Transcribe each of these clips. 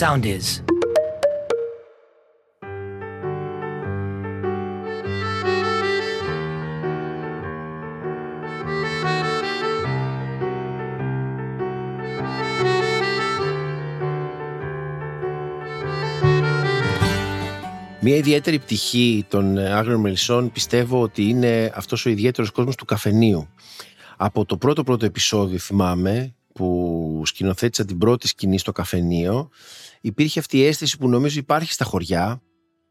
Sound is. Μια ιδιαίτερη πτυχή των ε, άγριων μελισσών πιστεύω ότι είναι αυτός ο ιδιαίτερος κόσμος του καφενείου. Από το πρώτο πρώτο επεισόδιο θυμάμαι που σκηνοθέτησα την πρώτη σκηνή στο καφενείο. Υπήρχε αυτή η αίσθηση που νομίζω υπάρχει στα χωριά.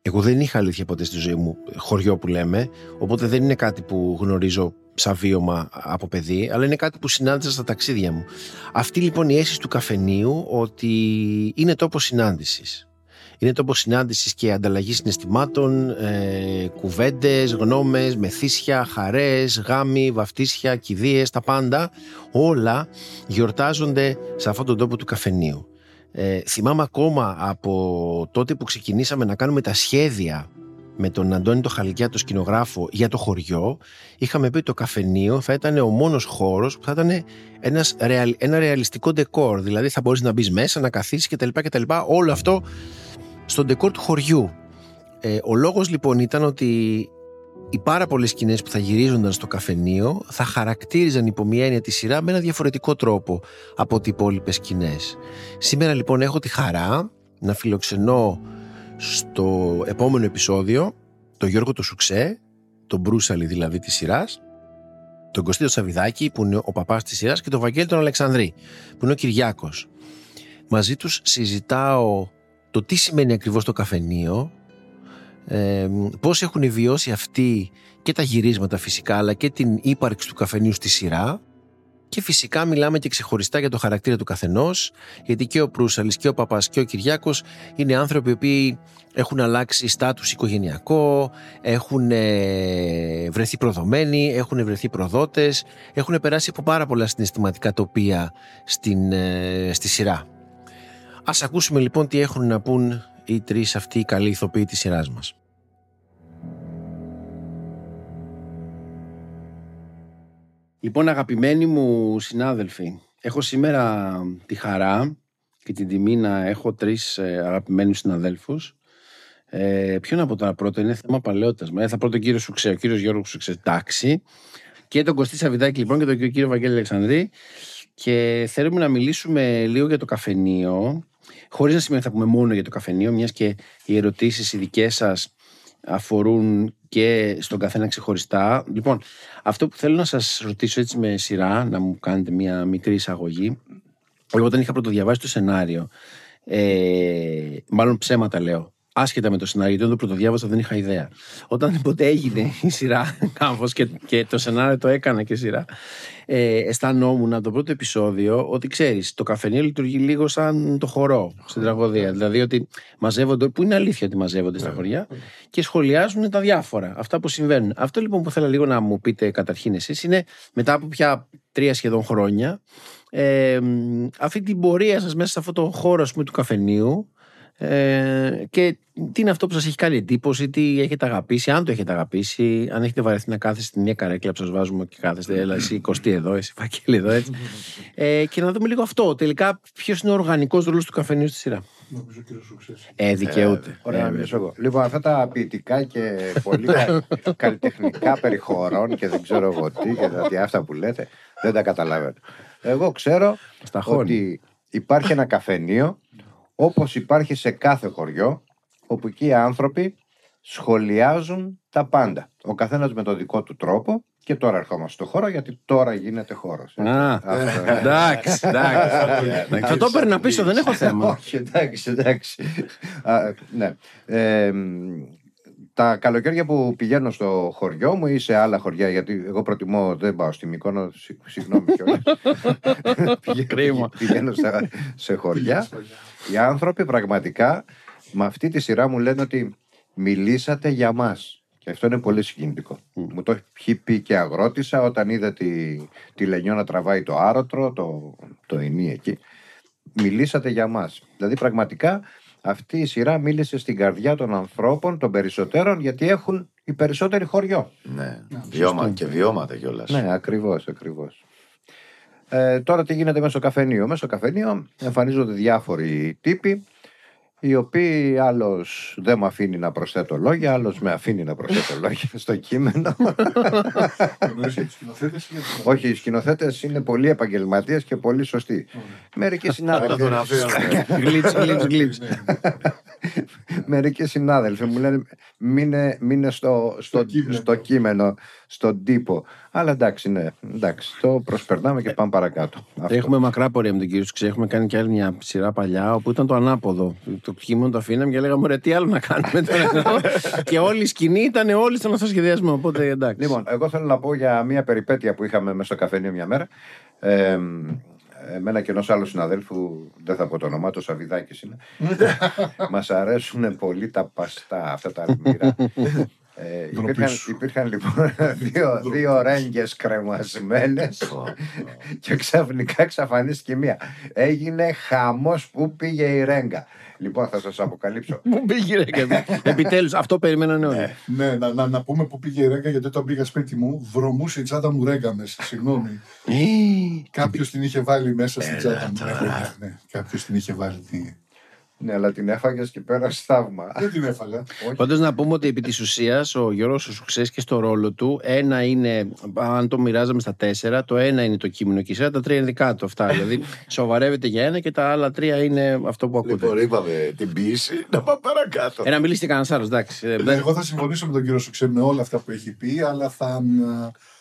Εγώ δεν είχα αλήθεια ποτέ στη ζωή μου χωριό που λέμε οπότε δεν είναι κάτι που γνωρίζω σαν βίωμα από παιδί αλλά είναι κάτι που συνάντησα στα ταξίδια μου. Αυτή λοιπόν η αίσθηση του καφενείου ότι είναι τόπος συνάντησης είναι τόπο συνάντηση και ανταλλαγή συναισθημάτων, ε, κουβέντες, γνώμες, μεθύσια, χαρές, γάμοι, βαφτίσια, κηδείες, τα πάντα. Όλα γιορτάζονται σε αυτόν τον τόπο του καφενείου. Ε, θυμάμαι ακόμα από τότε που ξεκινήσαμε να κάνουμε τα σχέδια με τον Αντώνη το Χαλικιά, το σκηνογράφο, για το χωριό, είχαμε πει ότι το καφενείο θα ήταν ο μόνος χώρος που θα ήταν ένας, ένα ρεαλιστικό ντεκόρ. Δηλαδή θα μπορείς να μπεις μέσα, να καθίσεις κτλ. κτλ. Όλο αυτό στον ντεκόρ του χωριού. Ε, ο λόγος λοιπόν ήταν ότι οι πάρα πολλές σκηνές που θα γυρίζονταν στο καφενείο θα χαρακτήριζαν υπό μια έννοια τη σειρά με ένα διαφορετικό τρόπο από τι υπόλοιπες σκηνές. Σήμερα λοιπόν έχω τη χαρά να φιλοξενώ στο επόμενο επεισόδιο τον Γιώργο το Σουξέ, τον Μπρούσαλη δηλαδή της σειράς, τον Κωστίδο Σαβιδάκη που είναι ο παπάς της σειράς και τον Βαγγέλη τον Αλεξανδρή που είναι ο Κυριάκος. Μαζί τους συζητάω το τι σημαίνει ακριβώς το καφενείο, ε, πώς έχουν βιώσει αυτοί και τα γυρίσματα φυσικά αλλά και την ύπαρξη του καφενείου στη σειρά και φυσικά μιλάμε και ξεχωριστά για το χαρακτήρα του καθενός γιατί και ο Προύσαλης και ο Παπάς και ο Κυριάκος είναι άνθρωποι που έχουν αλλάξει στάτους οικογενειακό, έχουν ε, βρεθεί προδομένοι, έχουν βρεθεί προδότες, έχουν περάσει από πάρα πολλά συναισθηματικά τοπία στην, ε, στη σειρά. Ας ακούσουμε λοιπόν τι έχουν να πούν οι τρεις αυτοί οι καλοί ηθοποιοί της σειράς μας. Λοιπόν αγαπημένοι μου συνάδελφοι, έχω σήμερα τη χαρά και την τιμή να έχω τρεις ε, αγαπημένους συναδέλφους. Ε, ποιον από τα πρώτα είναι θέμα παλαιότητας. Ε, θα πρώτο κύριο Σουξέ, ο κύριος Γιώργος Σουξέ, εντάξει. Και τον Κωστή Σαββιδάκη λοιπόν και τον κύριο Βαγγέλη Αλεξανδρή. Και θέλουμε να μιλήσουμε λίγο για το καφενείο Χωρίς να σημαίνει ότι θα πούμε μόνο για το καφενείο, μιας και οι ερωτήσεις οι δικές σας αφορούν και στον καθένα ξεχωριστά. Λοιπόν, αυτό που θέλω να σας ρωτήσω έτσι με σειρά, να μου κάνετε μια μικρή εισαγωγή. Εγώ όταν είχα πρωτοδιαβάσει το σενάριο, ε, μάλλον ψέματα λέω, άσχετα με το σενάριο, γιατί όταν το πρωτοδιάβασα δεν είχα ιδέα. Όταν ποτέ έγινε η σειρά κάπως και, και το σενάριο το έκανα και σειρά, ε, αισθανόμουν από το πρώτο επεισόδιο ότι ξέρεις, το καφενείο λειτουργεί λίγο σαν το χορό στην τραγωδία. Δηλαδή ότι μαζεύονται, που είναι αλήθεια ότι μαζεύονται στα ναι. χωριά και σχολιάζουν τα διάφορα, αυτά που συμβαίνουν. Αυτό λοιπόν που θέλω λίγο να μου πείτε καταρχήν εσείς είναι μετά από πια τρία σχεδόν χρόνια, ε, αυτή την πορεία σας μέσα σε αυτό το χώρο πούμε, του καφενείου ε, και τι είναι αυτό που σας έχει κάνει εντύπωση, τι έχετε αγαπήσει, αν το έχετε αγαπήσει, αν έχετε βαρεθεί να κάθεστε στην μια καρέκλα που σας βάζουμε και κάθεστε, έλα εσύ Κωστή εδώ, εσύ Φακέλη εδώ, έτσι. ε, και να δούμε λίγο αυτό. Τελικά, ποιος είναι ο οργανικός ρόλος του καφενείου στη σειρά. Ε, δικαιούται. Ε, ωραία, ε, εγώ. Λοιπόν, αυτά τα ποιητικά και πολύ καλλιτεχνικά περιχωρών και δεν ξέρω εγώ τι και δηλαδή αυτά που λέτε, δεν τα καταλαβαίνω. Εγώ ξέρω ότι υπάρχει ένα καφενείο όπως υπάρχει σε κάθε χωριό, όπου εκεί οι άνθρωποι σχολιάζουν τα πάντα. Ο καθένας με το δικό του τρόπο και τώρα ερχόμαστε στο χώρο γιατί τώρα γίνεται χώρος. Α, εντάξει, εντάξει. Θα το έπαιρνα πίσω, δεν έχω θέμα. Όχι, εντάξει, εντάξει. Ναι. Τα καλοκαίρια που πηγαίνω στο χωριό μου ή σε άλλα χωριά, γιατί εγώ προτιμώ, δεν πάω στη Μυκόνο, συγγνώμη κιόλας. Πηγαίνω σε χωριά οι άνθρωποι πραγματικά με αυτή τη σειρά μου λένε ότι μιλήσατε για μας. Και αυτό είναι πολύ συγκινητικό. Μου το έχει πει και αγρότησα όταν είδα τη, τη Λενιό να τραβάει το άρωτρο, το, το ενί εκεί. Μιλήσατε για μας. Δηλαδή πραγματικά αυτή η σειρά μίλησε στην καρδιά των ανθρώπων, των περισσότερων, γιατί έχουν οι περισσότεροι χωριό. Ναι, βιώμα, και βιώματα κιόλας. Ναι, ακριβώς, ακριβώς. Ε, τώρα τι γίνεται μέσω καφενείο. Μέσω καφενείο εμφανίζονται διάφοροι τύποι οι οποίοι άλλος δεν με αφήνει να προσθέτω λόγια, άλλος με αφήνει να προσθέτω λόγια στο κείμενο. Όχι, οι σκηνοθέτες είναι πολύ επαγγελματίες και πολύ σωστοί. Μερικοί συνάδελφοι. Γλίτς, γλίτς, γλίτς. Μερικοί συνάδελφοι μου λένε μείνε, μείνε στο, στο, κείμενο. στο κείμενο, στον τύπο. Αλλά εντάξει, ναι, εντάξει, το προσπερνάμε και πάμε παρακάτω. Αυτό. Έχουμε μακρά πορεία με τον κύριο Σκουξέ. Έχουμε κάνει και άλλη μια σειρά παλιά όπου ήταν το ανάποδο. Το κείμενο το αφήναμε και λέγαμε ρε τι άλλο να κάνουμε τώρα. και όλη η σκηνή ήταν όλοι στον αυτοσχεδιασμό. Οπότε εντάξει. Λοιπόν, εγώ θέλω να πω για μια περιπέτεια που είχαμε μέσα στο καφενείο μια μέρα. Ε, εμένα και ενός άλλου συναδέλφου, δεν θα πω το όνομά του, Σαββιδάκης είναι. Μας αρέσουν πολύ τα παστά, αυτά τα αλμύρα. Ε, υπήρχαν, Ντροπή υπήρχαν λοιπόν δύο, δύο ρέγγες κρεμασμένες και ξαφνικά εξαφανίστηκε μία. Έγινε χαμός που πήγε η ρέγγα. Λοιπόν θα σας αποκαλύψω. Μου πήγε ρε Επιτέλους, αυτό περιμένανε όλοι. Ναι, να, να, να πούμε που πήγε η ρέγγα, γιατί όταν πήγα σπίτι μου, βρωμούσε η τσάντα μου ρέγγα μέσα. Συγγνώμη. Κάποιος την είχε βάλει μέσα στην τσάντα μου. Ναι, ναι, κάποιος την είχε βάλει. Τι- ναι, αλλά την έφαγες και πέρασε θαύμα. Δεν την έφαγα. Πάντως να πούμε ότι επί της ουσίας ο Γιώργος ο Σουξέ και στο ρόλο του, ένα είναι, αν το μοιράζαμε στα τέσσερα, το ένα είναι το κείμενο και η σειρά, τα τρία είναι δικά του αυτά. δηλαδή σοβαρεύεται για ένα και τα άλλα τρία είναι αυτό που ακούτε. Λοιπόν, είπαμε την πίεση να πάμε παρακάτω. Ε, να μιλήσει και κανένας άλλος, εντάξει. Ε, Ναι, δεν- Εγώ θα συμφωνήσω με τον κύριο Σουξέ με όλα αυτά που έχει πει, αλλά θα, μ,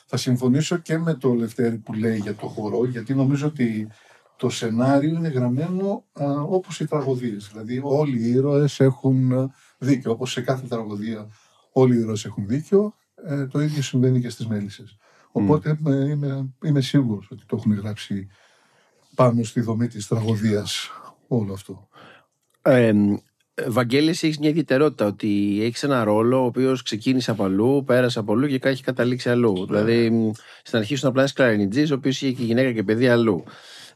θα συμφωνήσω και με το Λευτέρη που λέει για το χορό, γιατί νομίζω ότι το σενάριο είναι γραμμένο α, όπως οι τραγωδίες. Δηλαδή όλοι οι ήρωες έχουν α, δίκιο, όπως σε κάθε τραγωδία όλοι οι ήρωες έχουν δίκιο, ε, το ίδιο συμβαίνει και στις μέλισσες. Οπότε ε, είμαι, είμαι σίγουρος ότι το έχουν γράψει πάνω στη δομή της τραγωδίας όλο αυτό. Ε, Βαγγέλη, έχεις μια ιδιαιτερότητα ότι έχεις ένα ρόλο ο οποίος ξεκίνησε από αλλού, πέρασε από αλλού και έχει καταλήξει αλλού. Δηλαδή, μ, στην αρχή σου απλά ένας κλαρινιτζής, ο οποίος είχε και γυναίκα και παιδί αλλού.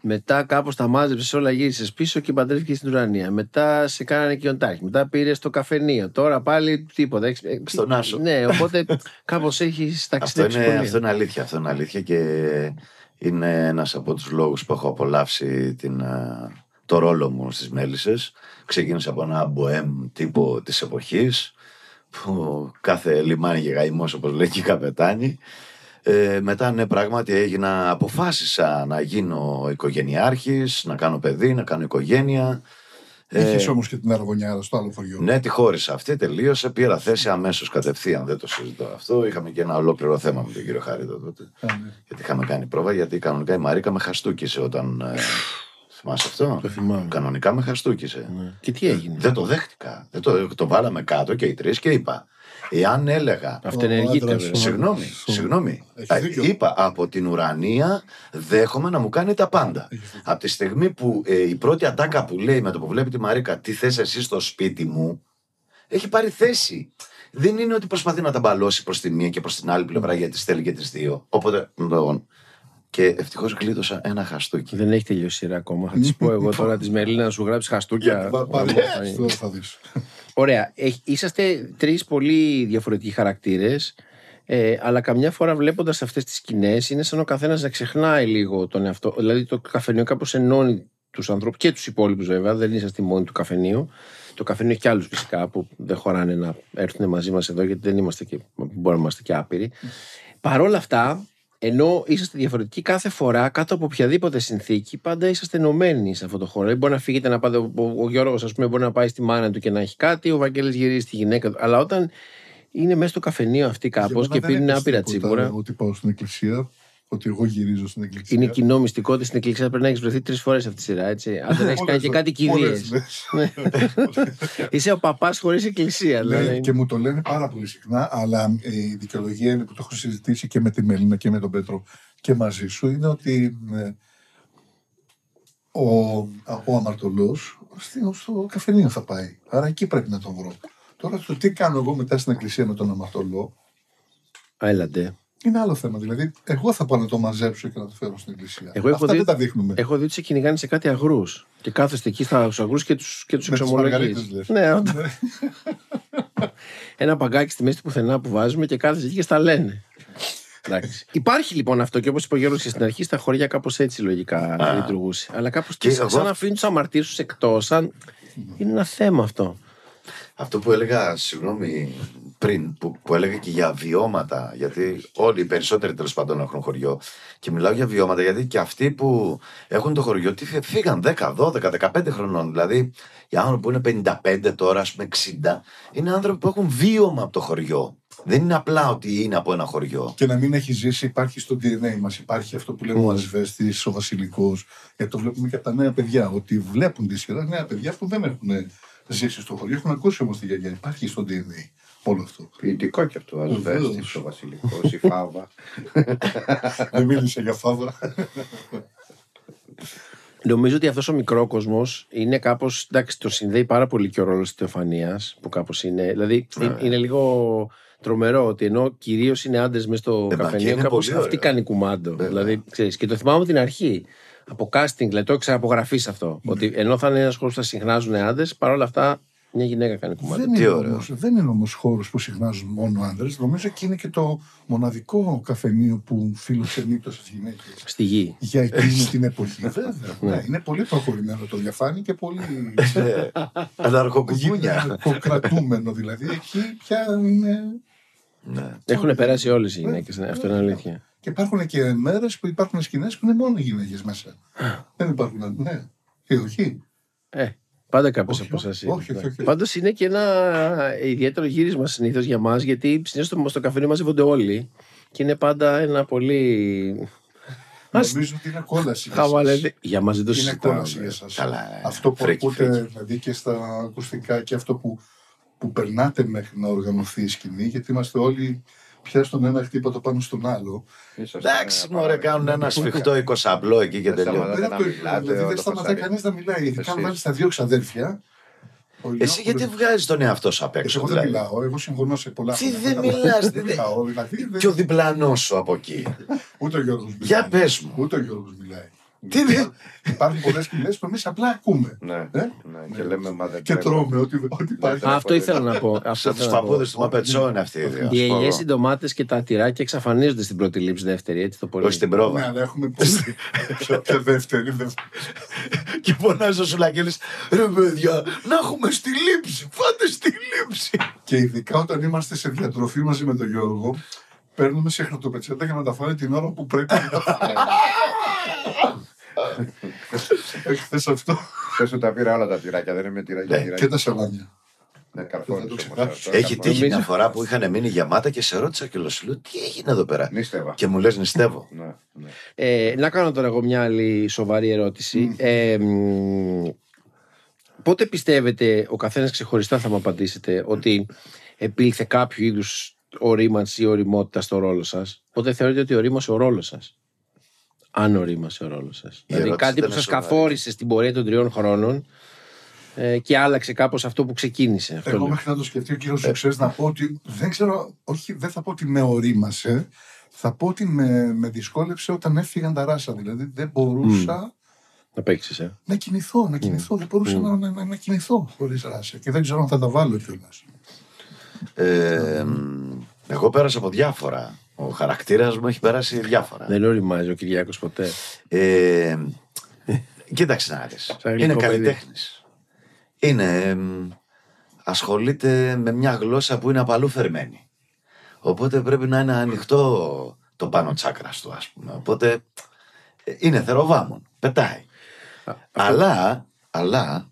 Μετά κάπως τα μάζεψες όλα, γύρισες πίσω και παντρεύτηκε στην Ουρανία. Μετά σε κάνανε και οντάχη. Μετά πήρε στο καφενείο. Τώρα πάλι τίποτα. Έχεις- ε, Στον Άσο. Ναι, οπότε κάπως έχει Αυτό ταξιδέψει είναι, πολύ. αυτό είναι αλήθεια. Αυτό είναι αλήθεια και είναι ένας από τους λόγους που έχω απολαύσει την, α, το ρόλο μου στις Μέλισσες. Ξεκίνησα από ένα μποέμ τύπο της εποχής που κάθε λιμάνι και γαϊμός όπως λέει και η καπετάνη. Ε, μετά ναι πράγματι έγινα, αποφάσισα να γίνω οικογενειάρχης, να κάνω παιδί, να κάνω οικογένεια. Ε, Είχες όμως και την Αργονιάρα στο άλλο χωριό. ναι, τη χώρισα αυτή, τελείωσε. Πήρα θέση αμέσως κατευθείαν, δεν το συζητώ αυτό. Είχαμε και ένα ολόκληρο θέμα με τον κύριο Χαρίδο τότε. Α, ναι. Γιατί είχαμε κάνει πρόβα, γιατί κανονικά η Μαρίκα με χαστούκισε όταν. Ε, θυμάσαι αυτό; Το θυμάμαι. Κανονικά με χαστούκισε. Ναι. Και τι έγινε; Δεν το δέχτηκα. Δεν το, το βάλαμε κάτω και οι τρεις και είπα. Εάν έλεγα. Αυτενεργείται, Ο άντρας βέβαια. σου. Συγγνώμη, Σου- συγγνώμη. Έχεις Ε, δίκιο. Είπα από την ουρανία δέχομαι να μου κάνει τα πάντα. Έχεις δίκιο. Από τη στιγμή που ε, η πρώτη ατάκα που λέει με το που βλέπει τη Μαρίκα τι θες εσύ στο σπίτι μου έχει πάρει θέση. Δεν είναι ότι προσπαθεί να τα μπαλώσει προς τη μία και προς την άλλη πλευρά γιατί θέλει και τις δύο. Οπότε. λοιπόν, Και ευτυχώς γλίτωσα ένα χαστούκι. Δεν έχει τελειώσει η σειρά ακόμα. Θα της πω εγώ τώρα της Μερλίνα να σου γράψει χαστούκια. Πα- Πάλι Ναι. τώρα θα δεις. Ωραία. Έχ- Είσαστε τρεις πολύ διαφορετικοί χαρακτήρες. Ε, αλλά καμιά φορά βλέποντας αυτές τις σκηνές, είναι σαν ο καθένας να ξεχνάει λίγο τον εαυτό. Δηλαδή το καφενείο κάπως ενώνει τους ανθρώπους και τους υπόλοιπους βέβαια. Δεν είσαστε μόνοι του καφενείου. Το καφενείο έχει και άλλους φυσικά που δεν χωράνε να έρθουν μαζί μας εδώ γιατί δεν είμαστε και, μπορούμε να είμαστε και άπειροι. Παρ' όλα αυτά, ενώ είσαστε διαφορετικοί κάθε φορά, κάτω από οποιαδήποτε συνθήκη, πάντα είσαστε ενωμένοι σε αυτό το χώρο. Δηλαδή, μπορεί να φύγετε να πάτε. Ο, ο Γιώργος, ας πούμε, μπορεί να πάει στη μάνα του και να έχει κάτι, ο Βαγγέλης γυρίζει στη γυναίκα του. Αλλά όταν είναι μέσα στο καφενείο αυτή κάπω Για μένα και δεν πίνουν έπαιζε άπειρα τίποτα τσίπουρα. Ότι πάω στην εκκλησία, ότι εγώ γυρίζω στην εκκλησία. Είναι κοινό μυστικό ότι στην εκκλησία πρέπει να έχεις βρεθεί τρεις φορές αυτή τη σειρά, έτσι. Αν δεν έχεις κάνει Πολλές- και κάτι κηδείες. πολλές λες. Είσαι ο παπάς χωρίς εκκλησία. Ναι, δηλαδή. και μου το λένε πάρα πολύ συχνά, αλλά ε, η δικαιολογία είναι που το έχω συζητήσει και με τη Μελίνα και με τον Πέτρο και μαζί σου, είναι ότι ε, ο, ο αμαρτωλός στη- στο καφενείο θα πάει. Άρα εκεί πρέπει να τον βρω. Τώρα το τι κάνω εγώ μετά στην εκκλησία με τον αμαρτωλό; Έλατε. Είναι άλλο θέμα. Δηλαδή, εγώ θα πάω να το μαζέψω και να το φέρω στην εκκλησία. Εγώ έχω Αυτά δει- δεν τα δείχνουμε. Έχω δει ότι σε κυνηγάνε σε κάτι αγρούς. Και κάθεστε εκεί στους αγρούς και του και τους Με τις εξομολογείς. μαργαρίτες, λες. Ναι, όντως. Ένα παγκάκι στη μέση του πουθενά που βάζουμε και κάθεσαι εκεί και στα λένε. Εντάξει. Υπάρχει λοιπόν αυτό και όπως είπε ο Γιώργος και στην αρχή, στα χωριά κάπως έτσι λογικά λειτουργούσε. Αλλά κάπως Και εγώ- σαν να αφήνεις τους αμαρτύρους εκτός, σαν Είναι ένα θέμα αυτό. Αυτό που έλεγα, συγγνώμη, πριν, που, που έλεγα και για βιώματα, γιατί όλοι οι περισσότεροι τέλος πάντων έχουν χωριό. Και μιλάω για βιώματα, γιατί και αυτοί που έχουν το χωριό, τι φύ- φύγαν 10, 12, 15 χρονών. Δηλαδή, οι άνθρωποι που είναι 55 τώρα, ας πούμε 60, είναι άνθρωποι που έχουν βίωμα από το χωριό. Δεν είναι απλά ότι είναι από ένα χωριό. Και να μην έχει ζήσει, υπάρχει στο DNA μας. Υπάρχει αυτό που λέμε ο Ασβέστης, ο Βασιλικός. Γιατί το βλέπουμε και από τα νέα παιδιά. Ότι βλέπουν τη σειρά νέα παιδιά που δεν έχουν ζήσει στο χωριό. Έχουν ακούσει όμως τη γιαγιά. Υπάρχει στο DNA όλο αυτό. Ποιητικό και αυτό. Ασβέστη, Βεβαίως. ο Βασιλικός, η Φάβα. δεν μίλησε για φάβρα. Νομίζω ότι αυτός ο μικρό κόσμος είναι κάπως. Εντάξει, το συνδέει πάρα πολύ και ο ρόλος της Θεοφανία, που κάπως είναι. Δηλαδή, είναι, είναι λίγο τρομερό ότι ενώ κυρίως είναι άντρες μέσα στο μα και καφενείο, είναι κάπως πολύ αυτή ωραίο. κάνει κουμάντο. Δηλαδή, ξέρεις, και το θυμάμαι από την αρχή. Από casting, δηλαδή το έξερα από γραφή αυτό. Ότι ενώ θα είναι ένας χώρος που θα συχνάζουν άντρες, παρόλα αυτά μια γυναίκα κάνει κουμάντο. δεν, τι είναι ωραίο. όμως, δεν είναι όμως χώρος που συχνάζουν μόνο άντρες. Νομίζω και είναι και το μοναδικό καφενείο που φιλοξενεί τόσε γυναίκες. Στη γη. Για εκείνη την εποχή. Βέβαια. ναι, είναι πολύ προχωρημένο το διαφάνει και πολύ. Αναρχοκουκούνια. κρατούμενο δηλαδή. Εκεί πια είναι. ναι. Έχουν περάσει όλες οι γυναίκες. Αυτό είναι αλήθεια. Και υπάρχουν και μέρες που υπάρχουν σκηνές που είναι μόνο γυναίκες μέσα. Δεν υπάρχουν. άντρες. Ναι. Και όχι. Ε, πάντα κάποιος Όχι, από εσάς όχι, είναι. όχι, όχι, όχι. Πάντως είναι και ένα ιδιαίτερο γύρισμα συνήθως για μας, γιατί συνήθως στο, στο καφενείο μαζεύονται όλοι και είναι πάντα ένα πολύ. Ας- Νομίζω ότι είναι κόλαση. για Χαβαλέ. σας. Για μας δεν το Είναι συζητάμε. κόλαση για σας. Καλά, ε, Αυτό που φρίκι, ακούτε φρίκι. δηλαδή και στα ακουστικά και αυτό που, που περνάτε μέχρι να οργανωθεί η σκηνή, γιατί είμαστε όλοι πια στον ένα χτύπατο πάνω στον άλλο. Εντάξει, μωρέ, κάνουν ένα σφιχτό εικοσαπλό εκεί και Δεν τελειώνει. σταματάτε. Δεν να το- μιλάτε, δηλαδή δεν το σταματάει φασαρί. κανείς να μιλάει. Ειδικά αν Εσείς. βάλεις τα δύο ξαδέρφια. ο Εσύ Γιώργος- γιατί βγάζεις τον εαυτό σου απ' Εσύ, έξω, Εγώ δεν δηλαδή; μιλάω. Εγώ συμφωνώ σε πολλά. Τι πράγματα. δεν μιλάς, Δεν τι- μιλάω. Δηλαδή, δεν- Και ο διπλανός σου από εκεί. Ούτε ο Γιώργος μιλάει. Για πες μου. Ούτε ο Γιώργος μιλάει. Τι δεν- Υπάρχουν πολλές σκηνέ που εμείς απλά ακούμε. Ναι, Ε; ναι, και λέμε μα δεν Και πρέπει. τρώμε ό,τι, ό,τι υπάρχει. Α, αυτό ήθελα να πω. Αυτό Σαν τους ήθελα να πω. παππούδες του Μαπετσό είναι αυτοί οι δύο. Οι ας πω ελιέ, εγώ. οι ντομάτες και τα τυράκια εξαφανίζονται στην πρώτη λήψη, δεύτερη. Έτσι το πολύ. Όχι στην Ναι, πρόβα. αλλά έχουμε πολύ. Ποια δεύτερη. δεν- Και φωνάζεις ο Σουλακέλη, ρε παιδιά, να έχουμε στη λήψη. Πάτε στη λήψη. Και ειδικά όταν είμαστε σε διατροφή μαζί με τον Γιώργο, παίρνουμε σε χαρτοπετσέτα για να τα φάνε την ώρα που πρέπει να τα φάνε. Χθες αυτό. Χθες σου τα πήρα όλα τα τυράκια, δεν είναι τυράκια. Ναι, τυράκια. Και τα σαλάμια. Ναι, καρφώνεις Δεν το όμως, ξεχάσεις. τώρα Έχει καρφώνεις. τύχει μια φορά που είχαν μείνει γεμάτα και σε ρώτησα και λέω, σου λέω, τι έγινε εδώ πέρα; Νίστευα. Και μου λες, νηστεύω. Ναι, ναι. Ε, να κάνω τώρα εγώ μια άλλη σοβαρή ερώτηση. Ε, μ, πότε πιστεύετε, ο καθένας ξεχωριστά θα μου απαντήσετε, ότι επήλθε κάποιο είδους ορίμανση ή οριμότητα στο ρόλο σας; Πότε θεωρείτε ότι ορίμασε ο ρόλος σας; Αν ορίμασε ο ρόλος σας. Δηλαδή ερώτηση κάτι που ήταν σας σοβαρή. καθόρισε στην πορεία των τριών χρόνων ε, και άλλαξε κάπως αυτό που ξεκίνησε. Αυτό Εγώ λέω. μέχρι να το σκεφτεί ο κύριος Σουξέ να πω ότι δεν ξέρω, όχι, δεν θα πω ότι με ορίμασε. Θα πω ότι με, με δυσκόλεψε όταν έφυγαν τα ράσα. Δηλαδή δεν μπορούσα Να παίξεις, ε. να κινηθώ, να κινηθώ. Δεν μπορούσα να, να, να, να κινηθώ χωρίς ράσα. Και δεν ξέρω αν θα τα βάλω κιόλας. Ε, μ, εγώ πέρασα από διάφορα. Ο χαρακτήρας μου έχει περάσει διάφορα. Δεν οριμάζει ο Κυριάκος ποτέ. Ε, κοίταξε να δεις. Σαν Είναι γλυκό παιδί. καλλιτέχνης. Είναι. μ, ασχολείται με μια γλώσσα που είναι απαλού φερμένη. Οπότε πρέπει να είναι ανοιχτό το πάνω τσάκρας του, ας πούμε. Οπότε ε, είναι θεροβάμων. Πετάει. Αλλά, αλλά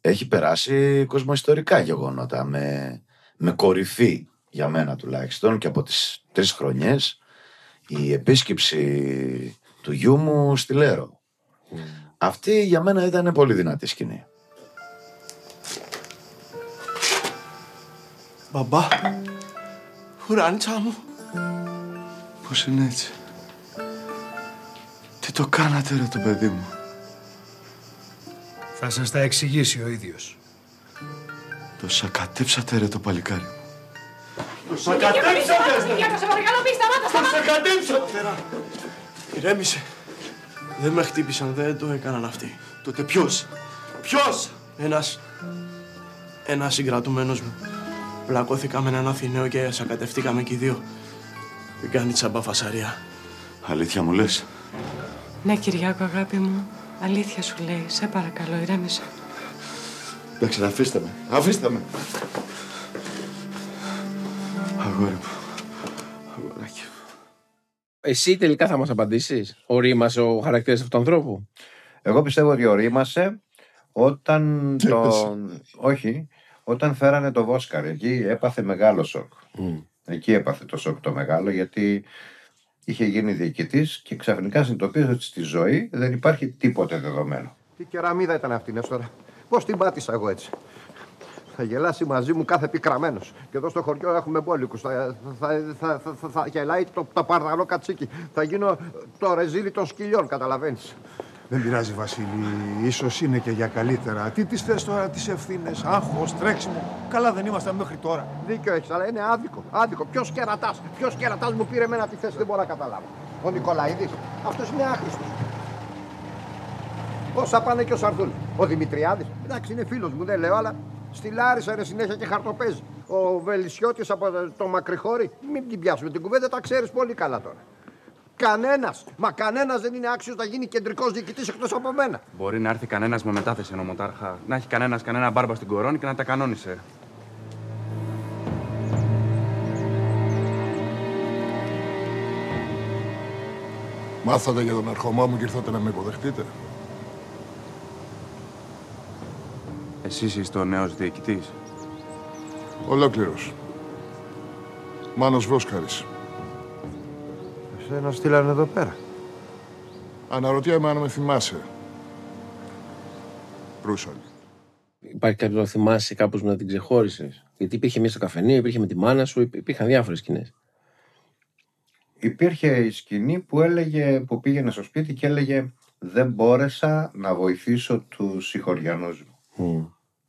έχει περάσει κοσμοϊστορικά γεγονότα με, με κορυφή για μένα τουλάχιστον και από τις τρεις χρονιές η επίσκεψη του γιού μου στη Λέρο. Αυτή για μένα ήταν πολύ δυνατή σκηνή. Μπαμπά, ουράνιτσα μου, πώς είναι έτσι; Τι το κάνατε ρε το παιδί μου; Θα σας τα εξηγήσει ο ίδιος. Το σακατέψατε ρε το παλικάρι μου. Κυριάκο, σε παρακαλώ, μη σταμάτα, σταμάτα. Ηρέμησε. Δεν με χτύπησαν, δεν το έκαναν αυτοί. Τότε ποιος, ποιος; Ένας, ένας συγκρατουμένος μου. Πλακώθηκα με έναν Αθηναίο και σακατευτήκαμε και οι δύο. Δεν κάνει τσαμπά φασαρία. Αλήθεια μου λες; Ναι, Κυριάκο, αγάπη μου. Αλήθεια σου λέει. Σε παρακαλώ, ηρέμησε. Εντάξει, αφήστε με. Αφήστε με. Αγόρι μου. Αγοράκι. Εσύ τελικά θα μας απαντήσεις. Ορίμασε ο χαρακτήρας αυτού του ανθρώπου. Εγώ πιστεύω ότι ορίμασε όταν Και τον. Όχι, όταν φέρανε το Βόσκαρ. Εκεί έπαθε μεγάλο σοκ. Εκεί έπαθε το σοκ το μεγάλο γιατί είχε γίνει διοικητής και ξαφνικά συνειδητοποίησε ότι στη ζωή δεν υπάρχει τίποτε δεδομένο. Τι κεραμίδα ήταν αυτή, Νέστορα. Πώς την πάτησα εγώ έτσι; Θα γελάσει μαζί μου κάθε πικραμένο. Και εδώ στο χωριό έχουμε μπόλικους. Θα, θα, θα, θα, θα, θα γελάει το, το παρδαλό κατσίκι. Θα γίνω το ρεζίλι των σκυλιών, καταλαβαίνεις. Δεν πειράζει, Βασίλη. Ίσως είναι και για καλύτερα. Τι τις θες τώρα τις ευθύνες, άγχος, τρέξιμο. Καλά δεν ήμασταν μέχρι τώρα. Δίκιο έχεις, αλλά είναι άδικο. Άδικο. Ποιος κερατάς, ποιος κερατάς μου πήρε εμένα τη θέση, δεν μπορώ να καταλάβω. Ο Νικολαίδης. Αυτός είναι άχρηστος. Όσα πάνε και ο Σαρδούλ. Ο Δημητριάδης. Εντάξει, είναι φίλος μου, δεν λέω, αλλά στη Λάρισα είναι συνέχεια και χαρτοπέζει. Ο Βελισιώτης από το Μακρυχώρι. Μην την πιάσουμε την κουβέντα, τα ξέρεις πολύ καλά τώρα. Κανένας, μα κανένας δεν είναι άξιος να γίνει κεντρικός διοικητής εκτός από μένα. Μπορεί να έρθει κανένας με μετάθεση νομοτάρχα, να έχει κανένας κανένα μπάρμπα στην κορώνη και να τα κανόνισε. Μάθατε για τον ερχομό μου και ήρθατε να με υποδεχτείτε; Εσείς είστε ο νέος διοικητής. Ολόκληρος. Μάνος Βόσκαρης. Εσένα στείλανε εδώ πέρα. Αναρωτιέμαι αν με θυμάσαι. Προύσαλ. Υπάρχει κάποιος να θυμάσαι κάπως να την ξεχώρισες; Γιατί υπήρχε μία στο καφενείο, υπήρχε με τη μάνα σου, υπ- υπήρχαν διάφορες σκηνές. Υπήρχε η σκηνή που έλεγε, που πήγαινε στο σπίτι και έλεγε δεν μπόρεσα να βοηθήσω τους συγχωριανούς μου.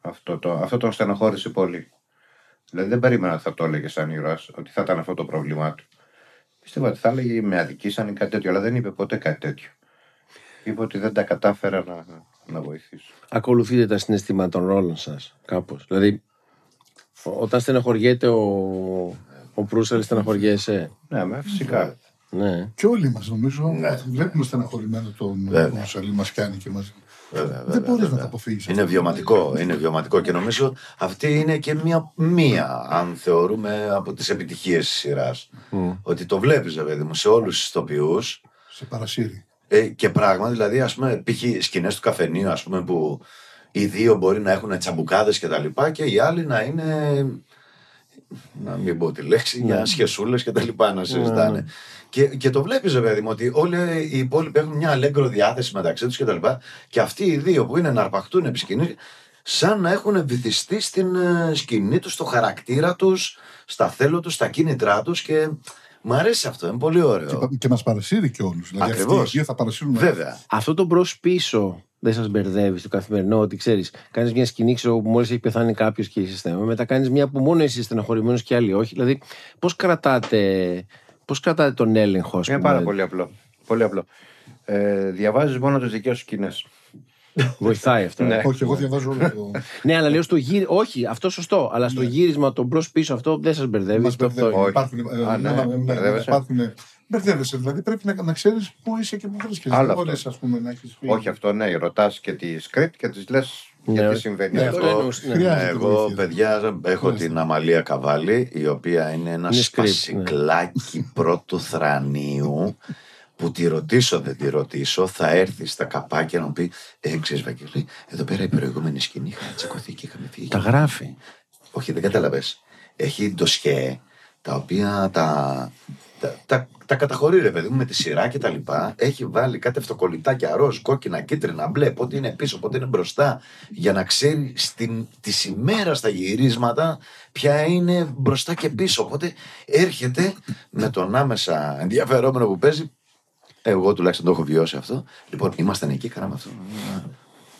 Αυτό, το, αυτό τον στενοχώρησε πολύ. Δηλαδή δεν περίμενα ότι θα το έλεγε σαν ήρωας, ότι θα ήταν αυτό το πρόβλημά του. Πίστευα ότι θα έλεγε με αδικήσαν ή κάτι τέτοιο, αλλά δεν είπε ποτέ κάτι τέτοιο. Είπε ότι δεν τα κατάφερα να, να βοηθήσω. Ακολουθείτε τα συναισθήματα των ρόλων σας, κάπως. Δηλαδή, ό- όταν στεναχωριέται ο, ο Προύσαλ, στεναχωριέσαι. Ναι, με φυσικά. Ναι. Και όλοι μας νομίζω Ναι. ότι βλέπουμε στεναχωρημένο τον Βέβαια. Μουσαλή, μας κάνει και μαζί. Βέβαια, Δεν βέβαια, μπορείς να βέβαια. τα αποφύγεις. Είναι βιωματικό, είναι βιωματικό και νομίζω αυτή είναι και μία, μία αν θεωρούμε από τις επιτυχίες της σειράς. Ότι το βλέπεις, ρε παιδί μου, σε όλους τους ηθοποιούς Σε παρασύρει. ε, και πράγμα, δηλαδή ας πούμε π.χ. σκηνές του καφενείου ας πούμε που οι δύο μπορεί να έχουν τσαμπουκάδες και τα λοιπά και οι άλλοι να είναι να μην πω τη λέξη, για σχεσούλες και τα λοιπά να συζητάνε. Και, και το βλέπεις ρε παιδί μου ότι όλοι οι υπόλοιποι έχουν μια αλέγκρο διάθεση μεταξύ τους και τα λοιπά και αυτοί οι δύο που είναι να αρπαχτούν επί σκηνή σαν να έχουν βυθιστεί στην ε, σκηνή τους, στο χαρακτήρα τους, στα θέλω τους, στα κίνητρά τους και μου αρέσει αυτό, είναι πολύ ωραίο. Και, πα- και μας παρασύρει και όλους. Δηλαδή αυτοί οι Ακριβώς. δύο θα παρασύρουν. Βέβαια. Αυτό το μπρος πίσω δεν σας μπερδεύει στο καθημερινό ότι ξέρει, κάνει μια σκηνή ξέρω, που μόλις έχει πεθάνει κάποιος και είσαι θέμα. Μετά κάνει μια που μόνο εσύ είσαι στεναχωρημένος και άλλοι όχι. Δηλαδή, πώς κρατάτε, πώς κρατάτε τον έλεγχο, ας Είναι πούμε. πάρα πολύ απλό. Πολύ απλό. Ε, διαβάζεις μόνο τις δικές σου σκηνές. Βοηθάει αυτό. Ναι. Όχι, εγώ διαβάζω όλο το. Ναι, αλλά λέω στο γύρισμα. Όχι, αυτό σωστό. Αλλά στο γύρισμα το μπρος πίσω αυτό δεν σας μπερδεύει. Μας Το αυτό- μπερδεύει. όχι. Υπάρχουν, ε, Α, ναι. ναι, ναι, ναι, Μπερδεύεσαι. υπάρχουν, Μπερδεύεσαι. Δηλαδή πρέπει να, να ξέρεις πού είσαι και πού βρίσκεσαι. Άλλο Δεν αυτό. μπορείς, ας πούμε, να έχεις φύγει. Όχι αυτό, ναι. Ρωτάς και τη script και της λες Ναι. γιατί συμβαίνει Ναι, αυτό. αυτό εννοούσα, ναι. Χρειάζεται Εγώ, βοήθεια. παιδιά, έχω την Αμαλία Καβάλη, η οποία είναι ένα Είναι script, σπασικλάκι πρώτου θρανίου που τη ρωτήσω, δεν τη ρωτήσω, θα έρθει στα καπάκια να μου πει: Ε, ξέρεις, Βαγγέλη, εδώ πέρα η προηγούμενη σκηνή είχαμε τσακωθεί και είχαμε φύγει. Τα γράφει. Όχι, δεν κατάλαβες. Έχει ντοσιέ τα οποία τα, τα, τα, τα καταχωρεί, ρε παιδί μου, με τη σειρά και τα λοιπά. Έχει βάλει κάτι αυτοκολλητάκια ροζ, κόκκινα, κίτρινα, μπλε, πότε είναι πίσω, πότε είναι μπροστά, για να ξέρει στην, τη ημέρα στα γυρίσματα ποια είναι μπροστά και πίσω. Οπότε έρχεται με τον άμεσα ενδιαφερόμενο που παίζει. Εγώ τουλάχιστον το έχω βιώσει αυτό. Λοιπόν, ήμασταν εκεί, κάναμε αυτό.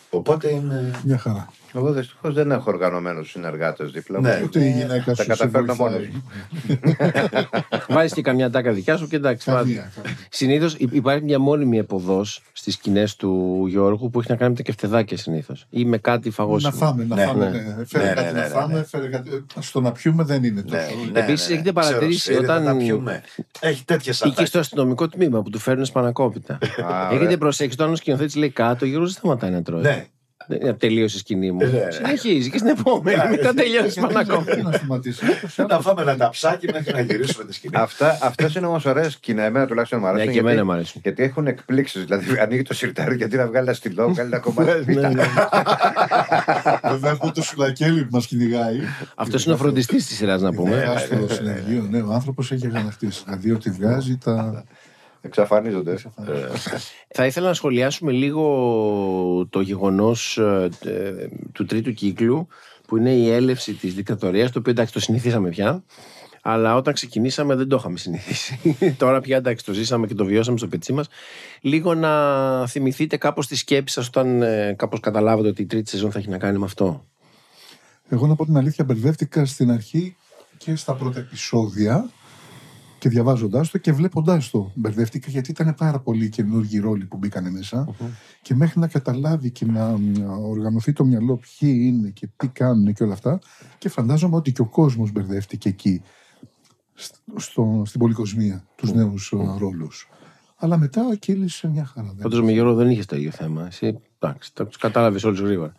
Οπότε είμαι. Μια χαρά. Εγώ δυστυχώς δεν έχω οργανωμένους συνεργάτες δίπλα μου. Ναι. Ούτε η γυναίκα Τα σου σε καταφέρνω βοηθάει. μόνος μου. Βάζεις και καμιά τάκα δικιά σου και εντάξει. Καμία, καμία. Συνήθως υπάρχει μια μόνιμη εποδός στις σκηνές του Γιώργου που έχει να κάνει με τα κεφτεδάκια συνήθως. Ή με κάτι Να φαγόσιμο. φάμε, να Ναι, φάμε. ναι. ναι. Φέρε Ναι, κάτι ναι, να ναι, φάμε, ναι. φέρε κάτι. Στο να πιούμε δεν είναι τόσο. Επίσης, έχετε παρατηρήσει ξέρω, σφύρι, όταν- θα τα πιούμε. Έχει τέτοιες Ή και ατάκες. στο αστυνομικό τμήμα που του φέρνουν σπανακόπιτα. Α, Έχετε ωραία. προσέξει όταν ο σκηνοθέτης λέει κάτω, ο Γιώργος δεν σταματάει να τρώει. Ναι. Δεν είναι τελείωσε η σκηνή μου. Ε, ναι. Συνεχίζει και στην επόμενη. Μην τα τελειώσει πάνω ακόμα. Γιατί να σταματήσει. Να φάμε ένα ταψάκι μέχρι να γυρίσουμε τη σκηνή. Αυτά, αυτές είναι όμω ωραίε σκηνέ. Εμένα τουλάχιστον μου αρέσουν. Ναι, και γιατί, εμένα μου αρέσουν. γιατί έχουν εκπλήξει. Δηλαδή, ανοίγει το σιρτάρι γιατί να βγάλει ένα στυλό, βγάλει ένα κομμάτι. Ναι, ναι. Βέβαια έχουμε το σουλακέλι που μα κυνηγάει. Αυτό είναι ο φροντιστή τη σειρά, να Ναι, πούμε. στο συνεργείο. Ναι, ο άνθρωπο έχει αγανακτήσει. Δηλαδή ότι βγάζει τα. Εξαφανίζονται. Θα ήθελα να σχολιάσουμε λίγο το γεγονός ε, ε, του τρίτου κύκλου που είναι η έλευση της δικτατορίας το οποίο εντάξει το συνηθίσαμε πια αλλά όταν ξεκινήσαμε δεν το είχαμε συνηθίσει. Τώρα πια εντάξει το ζήσαμε και το βιώσαμε στο πετσί μας. Λίγο να θυμηθείτε κάπως τη σκέψη σας όταν ε, κάπως καταλάβατε ότι η τρίτη σεζόν θα έχει να κάνει με αυτό. Εγώ να πω την αλήθεια, μπερδεύτηκα στην αρχή και στα πρώτα επεισόδια και διαβάζοντάς το και βλέποντάς το. Μπερδεύτηκα γιατί ήταν πάρα πολλοί καινούργιοι ρόλοι που μπήκαν μέσα και μέχρι να καταλάβει και να να οργανωθεί το μυαλό ποιοι είναι και τι κάνουν και όλα αυτά. Και φαντάζομαι ότι και ο κόσμος μπερδεύτηκε εκεί στο, στο- στην πολυκοσμία τους νέους ρόλους. Αλλά μετά κύλησε μια χαρά. Δεν, Πάντως με Γιώργο δεν είχε το ίδιο θέμα εσύ εντάξει το κατάλαβες όλους γρήγορα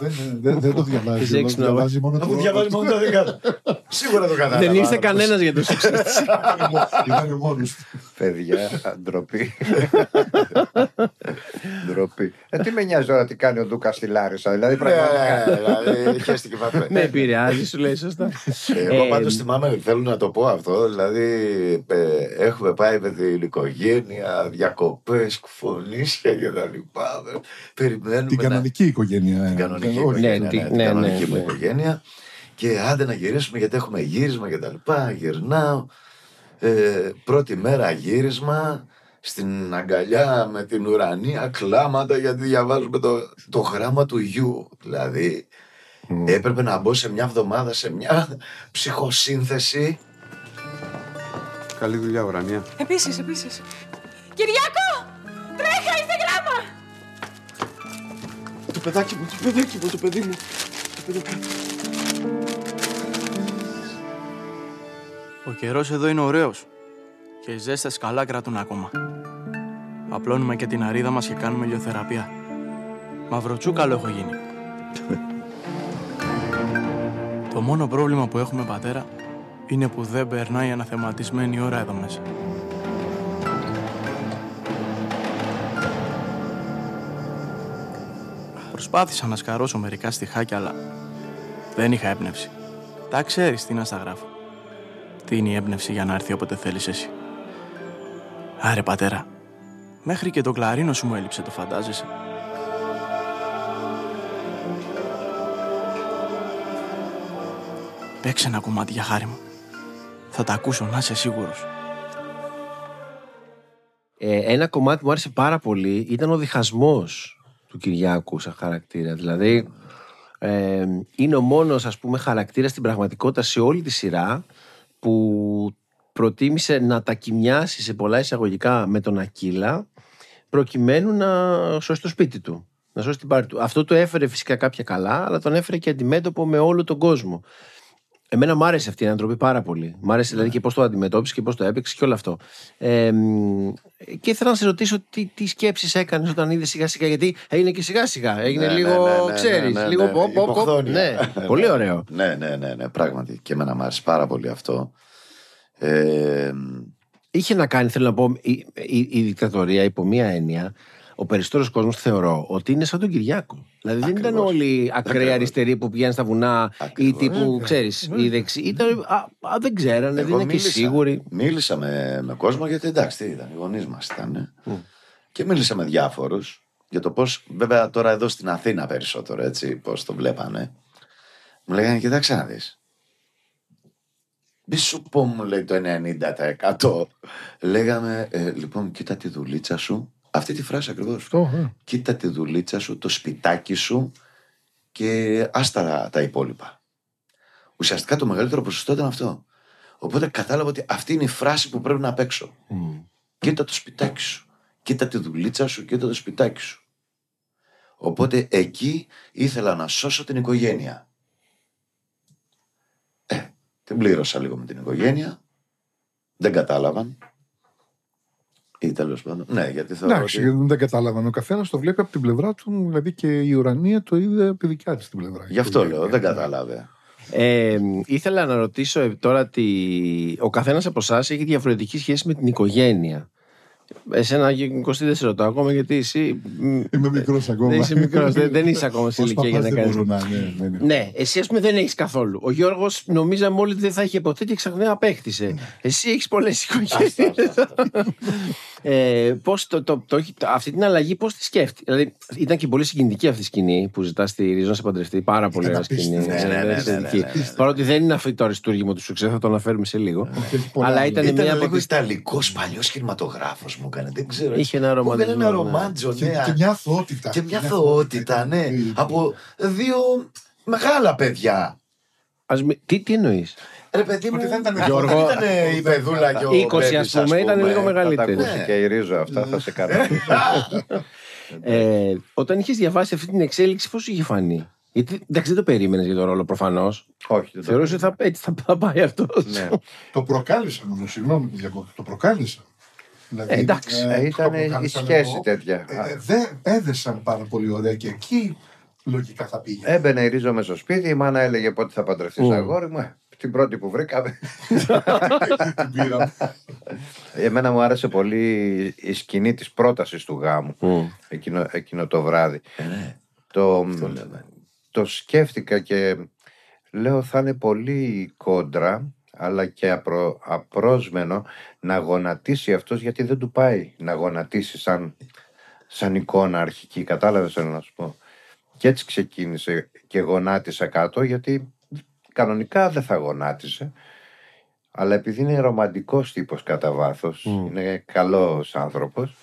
δεν, δεν, δεν το διαβάζει. Είσαι όλο, έξυπνο, διαβάζει μόνο Αφού το διαβάζει μόνο τα δικά του. Σίγουρα το κατάλαβα. δεν ήρθε κανένας για το συζήτηση Ήταν μόνος του. Παιδιά, ντροπή. ντροπή. Ε, τι με νοιάζει τώρα τι κάνει ο Ντούκας στη Λάρισα. Δηλαδή, πραγματικά. Ναι, δηλαδή χέστηκε βαπέ. με επηρεάζει σου λέει σωστά Εγώ Ε, πάντως θυμάμαι, θέλω να το πω αυτό, δηλαδή ε, έχουμε πάει με την οικογένεια, διακοπές, κουφονίσια και τα λοιπά. ε, Περιμένουμε Την να- κανονική οικογένεια. Την ε, κανονική όχι. οικογένεια, Ναι, ναι, την- την ναι, κανονική ναι, μου ναι. οικογένεια και άντε να γυρίσουμε γιατί έχουμε γύρισμα και τα λοιπά. Γυρνάω, ε, πρώτη μέρα γύρισμα, στην αγκαλιά με την ουρανία, κλάματα γιατί διαβάζουμε το, το γράμμα του γιου. Δηλαδή, έπρεπε να μπω σε μια εβδομάδα σε μια ψυχοσύνθεση. Καλή δουλειά, Ουρανία. Επίσης, επίσης. Το παιδάκι μου, το παιδάκι μου, το παιδί μου. Το παιδάκι μου. Ο καιρός εδώ είναι ωραίος και οι ζέστες καλά κρατούν ακόμα. Απλώνουμε και την αρίδα μας και κάνουμε ηλιοθεραπεία. Μαυροτσούκαλο έχω γίνει. Το μόνο πρόβλημα που έχουμε πατέρα είναι που δεν περνάει αναθεματισμένη ώρα εδώ μέσα. Προσπάθησα να σκαρώσω μερικά στιχάκια, αλλά δεν είχα έμπνευση. Τα ξέρεις τι να στα γράφω. Τι είναι η έμπνευση για να έρθει όποτε θέλεις εσύ. Άρε πατέρα, μέχρι και το κλαρίνο σου μου έλειψε, το φαντάζεσαι. Παίξε ένα κομμάτι για χάρη μου. Θα τα ακούσω, να είσαι σίγουρος. Ε, ένα κομμάτι που μου άρεσε πάρα πολύ ήταν ο διχασμός του Κυριάκου σαν χαρακτήρα. Δηλαδή, ε, είναι ο μόνος ας πούμε χαρακτήρας στην πραγματικότητα σε όλη τη σειρά που προτίμησε να τα κοιμιάσει σε πολλά εισαγωγικά με τον Ακύλα προκειμένου να σώσει το σπίτι του. Να σώσει την πάρη του. Αυτό το έφερε φυσικά κάποια καλά, αλλά τον έφερε και αντιμέτωπο με όλο τον κόσμο. Εμένα μου άρεσε αυτή η ανατροπή πάρα πολύ. Μ' άρεσε δηλαδή και πώς το αντιμετώπισες και πώς το έπαιξες και όλο αυτό. Ε, μ, και ήθελα να σε ρωτήσω τι, τι σκέψεις έκανες όταν είδες σιγά σιγά. Γιατί έγινε και σιγά σιγά. Έγινε Ναι, λίγο, ναι, ναι, ναι, ξέρεις, ναι, ναι, λίγο ναι, ποπ, ποπ, ποπ. υποχθόνια. Ναι, πολύ ωραίο. Ναι, ναι, ναι, ναι, πράγματι. Και εμένα μου άρεσε πάρα πολύ αυτό. Ε, Είχε να κάνει, θέλω να πω, η, η, η δικτατορία υπό μία έννοια. Ο περισσότερος κόσμος θεωρώ ότι είναι σαν τον Κυριάκο. Δηλαδή δεν ήταν Ακριβώς. όλοι ακραίοι Ακριβώς. αριστεροί που πηγαίνουν στα βουνά ή Ακριβώς. τύπου, ξέρεις, οι δεξιοί. Ήταν, α, α, δεν ξέρανε, δεν εγώ είναι και μίλησα, σίγουροι. μίλησα με, με κόσμο γιατί εντάξει, τι ήταν, οι γονείς μας ήταν. Και μίλησα με διάφορους για το πώς, βέβαια τώρα εδώ στην Αθήνα περισσότερο, έτσι, πώς το βλέπανε. Μου λέγανε, κοιτάξτε να δεις. Μη σου πω, μου λέει το 90%. Λέγαμε, ε, λοιπόν, κοίτα τη δουλίτσα σου. Αυτή τη φράση ακριβώς. Κοίτα τη δουλίτσα σου, το σπιτάκι σου και άστα τα, τα υπόλοιπα. Ουσιαστικά το μεγαλύτερο ποσοστό ήταν αυτό. Οπότε κατάλαβα ότι αυτή είναι η φράση που πρέπει να παίξω. Κοίτα το σπιτάκι σου. Κοίτα τη δουλίτσα σου, κοίτα το σπιτάκι σου. Οπότε εκεί ήθελα να σώσω την οικογένεια. Ε, την πλήρωσα λίγο με την οικογένεια. Δεν κατάλαβαν. Ή τέλος πάντων. Ναι, γιατί θεωρώ. Εντάξει, ότι... δεν καταλάβανε. Ο καθένας το βλέπει από την πλευρά του, δηλαδή και η ουρανία το είδε από τη δικιά της την πλευρά. Γι' αυτό λέω, δεν κατάλαβε. Ε, ήθελα να ρωτήσω ε, τώρα ότι ο καθένας από εσάς έχει διαφορετική σχέση με την οικογένεια. Εσένα Κωστή δεν σε ρωτάω ακόμα γιατί εσύ. μ, Είμαι μικρός ακόμα. Δεν είσαι μικρός, δεν- δεν είσαι ακόμα σε Ως ηλικία για παπάς να δεν κάνεις. μπορώ να, ναι, ναι, ναι. Ναι, εσύ ας πούμε δεν έχεις καθόλου. Ο Γιώργος νομίζαμε όλοι ότι δεν θα είχε ποτέ και ξαφνικά απέκτησε. Ναι. Εσύ έχεις πολλές οικογένειες. Ε, πώς το, το, το, έχει- αυτή την αλλαγή πώς τη σκέφτηκε. Δηλαδή ήταν και πολύ συγκινητική αυτή η σκηνή που ζητά τη Ρίζα να σε παντρευτεί. Πάρα πολύ Ήταν ωραία σκηνή. απίστευτη. Ναι, ναι, ναι, ναι, εξαιρετική. ναι, ναι, ναι. Παρότι δεν είναι αυτό το αριστούργημα του σουξέ, θα το αναφέρουμε σε λίγο. έχει πολλά Αλλά άλλα. ήταν, Ήταν μια από λίγο τις... ιταλικός παλιός κινηματογράφος μου έκανε. Δεν ξέρω. Είχε ένα Μου έκανε ρομαντισμό, ένα ναι. ρομάντζο, Και, ναι. και μια αθωότητα. Και μια θεότητα, ναι. Από δύο μεγάλα παιδιά. Ας μη- Τι, τι εννοείς; Ρε παιδί μου, Ότι δεν ήταν Γιώργο, δεν ήταν η παιδούλα και ο 20 Μπέμπης, ας πούμε, ήταν λίγο Θα τα μεγαλύτερη. ακούσει και η Ρίζο αυτά, θα σε κάνω. Ε, όταν είχες διαβάσει αυτή την εξέλιξη, πώς σου είχε φανεί; Γιατί εντάξει, δεν το περίμενες για τον ρόλο προφανώς. Όχι, δεν το Θεωρούσες ότι θα, έτσι θα, θα πάει αυτός. Ναι. Το προκάλεσα μόνο, συγγνώμη που διακόπτω. Το προκάλεσα. Δηλαδή, Ε, εντάξει. Ε, το ήταν η προκάλεσα σχέση εγώ. τέτοια. Ε, δεν έδεσαν πάρα πολύ ωραία και εκεί λογικά θα πήγε. Έμπαινε η Ρίζο με στο σπίτι, η μάνα έλεγε πότε θα παντρευτείς Μμ. αγόρι μου. Ε, Την πρώτη που βρήκαμε. Την πήραμε. Εμένα μου άρεσε πολύ η σκηνή της πρότασης του γάμου εκείνο, εκείνο το βράδυ. Ε, ναι, Το, το λέμε. το σκέφτηκα και λέω θα είναι πολύ κόντρα αλλά και απρο, απρόσμενο να γονατίσει αυτός γιατί δεν του πάει να γονατίσει σαν, σαν εικόνα αρχική. Κατάλαβες θέλω να σου πω; Και έτσι ξεκίνησε και γονάτισε κάτω γιατί κανονικά δεν θα γονάτισε. Αλλά επειδή είναι ρομαντικός τύπος κατά βάθος, είναι καλός άνθρωπος,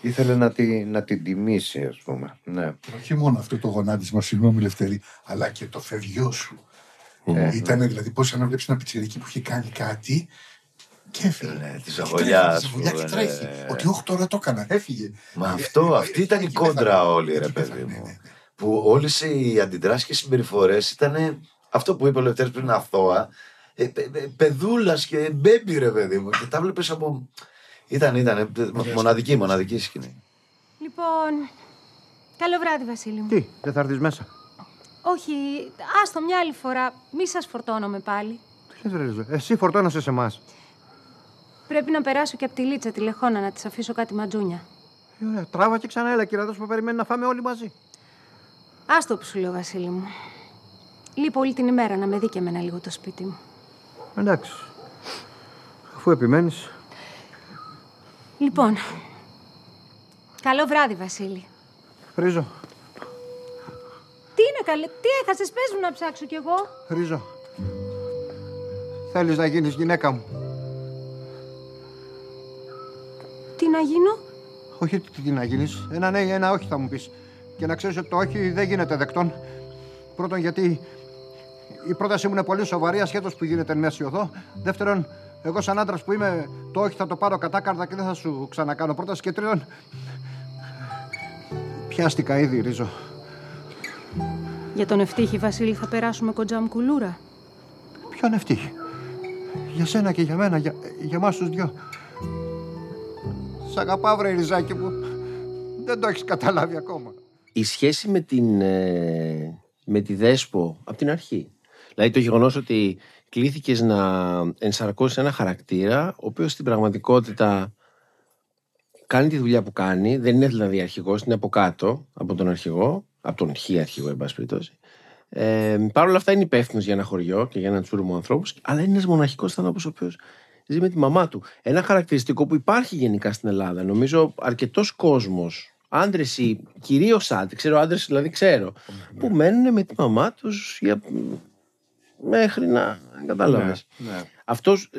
ήθελε να, τη, να την τιμήσει ας πούμε. Ναι. Όχι μόνο αυτό το γονάτισμα, συγγνώμη Λευτέρη, αλλά και το φευγιό σου. Ε, Ήταν δηλαδή πώς να βλέπεις ένα πιτσιρίκι που είχε κάνει κάτι και έφυγε. Ναι, τη Και ζαβολιά, τρέχει, ας τη ζαβολιά πούμε, και τρέχει. ναι. Ότι όχι τώρα το έκανα, έφυγε. Μα Ε, αυτό, ε, αυτή ήταν η εκεί κόντρα πέθανε. όλη, ρε Εκεί παιδί πέθανε, ναι, μου. ναι, ναι. Που όλες οι αντιδράσεις και συμπεριφορές ήταν αυτό που είπε ο Λευτέρης πριν αθώα. Ε, πε- πε- Παιδούλας και μπέμπι, ρε παιδί μου. Και τα βλέπεις από. Ήταν, ήταν. Μοναδική, μοναδική σκηνή. Λοιπόν, καλό βράδυ, Βασίλη μου. Τι, δεν θα έρθεις μέσα; Όχι, άστο μια άλλη φορά. Μη σας φορτώνομαι πάλι. Τι λες, ρε, Ρίζο, Εσύ φορτώνεσαι σε εμάς. Πρέπει να περάσω και από τη Λίτσα τη Λεχόνα να της αφήσω κάτι ματζούνια. Ωραία, τράβα και ξανά έλα, κύριε που περιμένει να φάμε όλοι μαζί. Άστο που σου λέω, Βασίλη μου. Λείπω όλη την ημέρα να με δει και εμένα λίγο το σπίτι μου. Εντάξει. Αφού επιμένεις. Λοιπόν, καλό βράδυ, Βασίλη. Ρίζο, Τι είναι καλέ, τι έχασες, πες μου να ψάξω κι εγώ. Ρίζο. Θέλεις να γίνεις γυναίκα μου. Τι να γίνω; Όχι τι, τι να γίνεις. Ένα ναι ή ένα όχι θα μου πεις. Και να ξέρεις ότι το όχι δεν γίνεται δεκτόν. Πρώτον γιατί η πρότασή μου είναι πολύ σοβαρή ασχέτως που γίνεται εν μέση οδό. Δεύτερον, εγώ σαν άντρας που είμαι το όχι θα το πάρω κατάκαρδα και δεν θα σου ξανακάνω πρόταση. Και τρίτον, πιάστηκα ήδη Ρίζο. Για τον ευτύχη, Βασίλη, θα περάσουμε κοντζάμ κουλούρα. Ποιον ευτύχη; Για σένα και για μένα, για, για εμάς τους δυο. Σ' αγαπάω βρε Ριζάκι μου. Δεν το έχεις καταλάβει ακόμα. Η σχέση με, την, ε, με τη Δέσπο από την αρχή. Δηλαδή το γεγονός ότι κλήθηκες να ενσαρκώσεις ένα χαρακτήρα ο οποίος στην πραγματικότητα κάνει τη δουλειά που κάνει, δεν είναι δηλαδή αρχηγός, είναι από κάτω από τον αρχηγό, από τον χι αρχηγό, εν πάση περιπτώσει. Ε, Παρ' όλα αυτά είναι υπεύθυνος για ένα χωριό και για έναν τσούρμο ανθρώπους, αλλά είναι ένας μοναχικός άνθρωπο ο οποίος ζει με τη μαμά του. Ένα χαρακτηριστικό που υπάρχει γενικά στην Ελλάδα. Νομίζω αρκετός κόσμος, άντρες ή κυρίως άντρες, ξέρω άντρες δηλαδή ξέρω, που μένουν με τη μαμά τους για... μέχρι να. Κατάλαβες. Ναι. Αυτός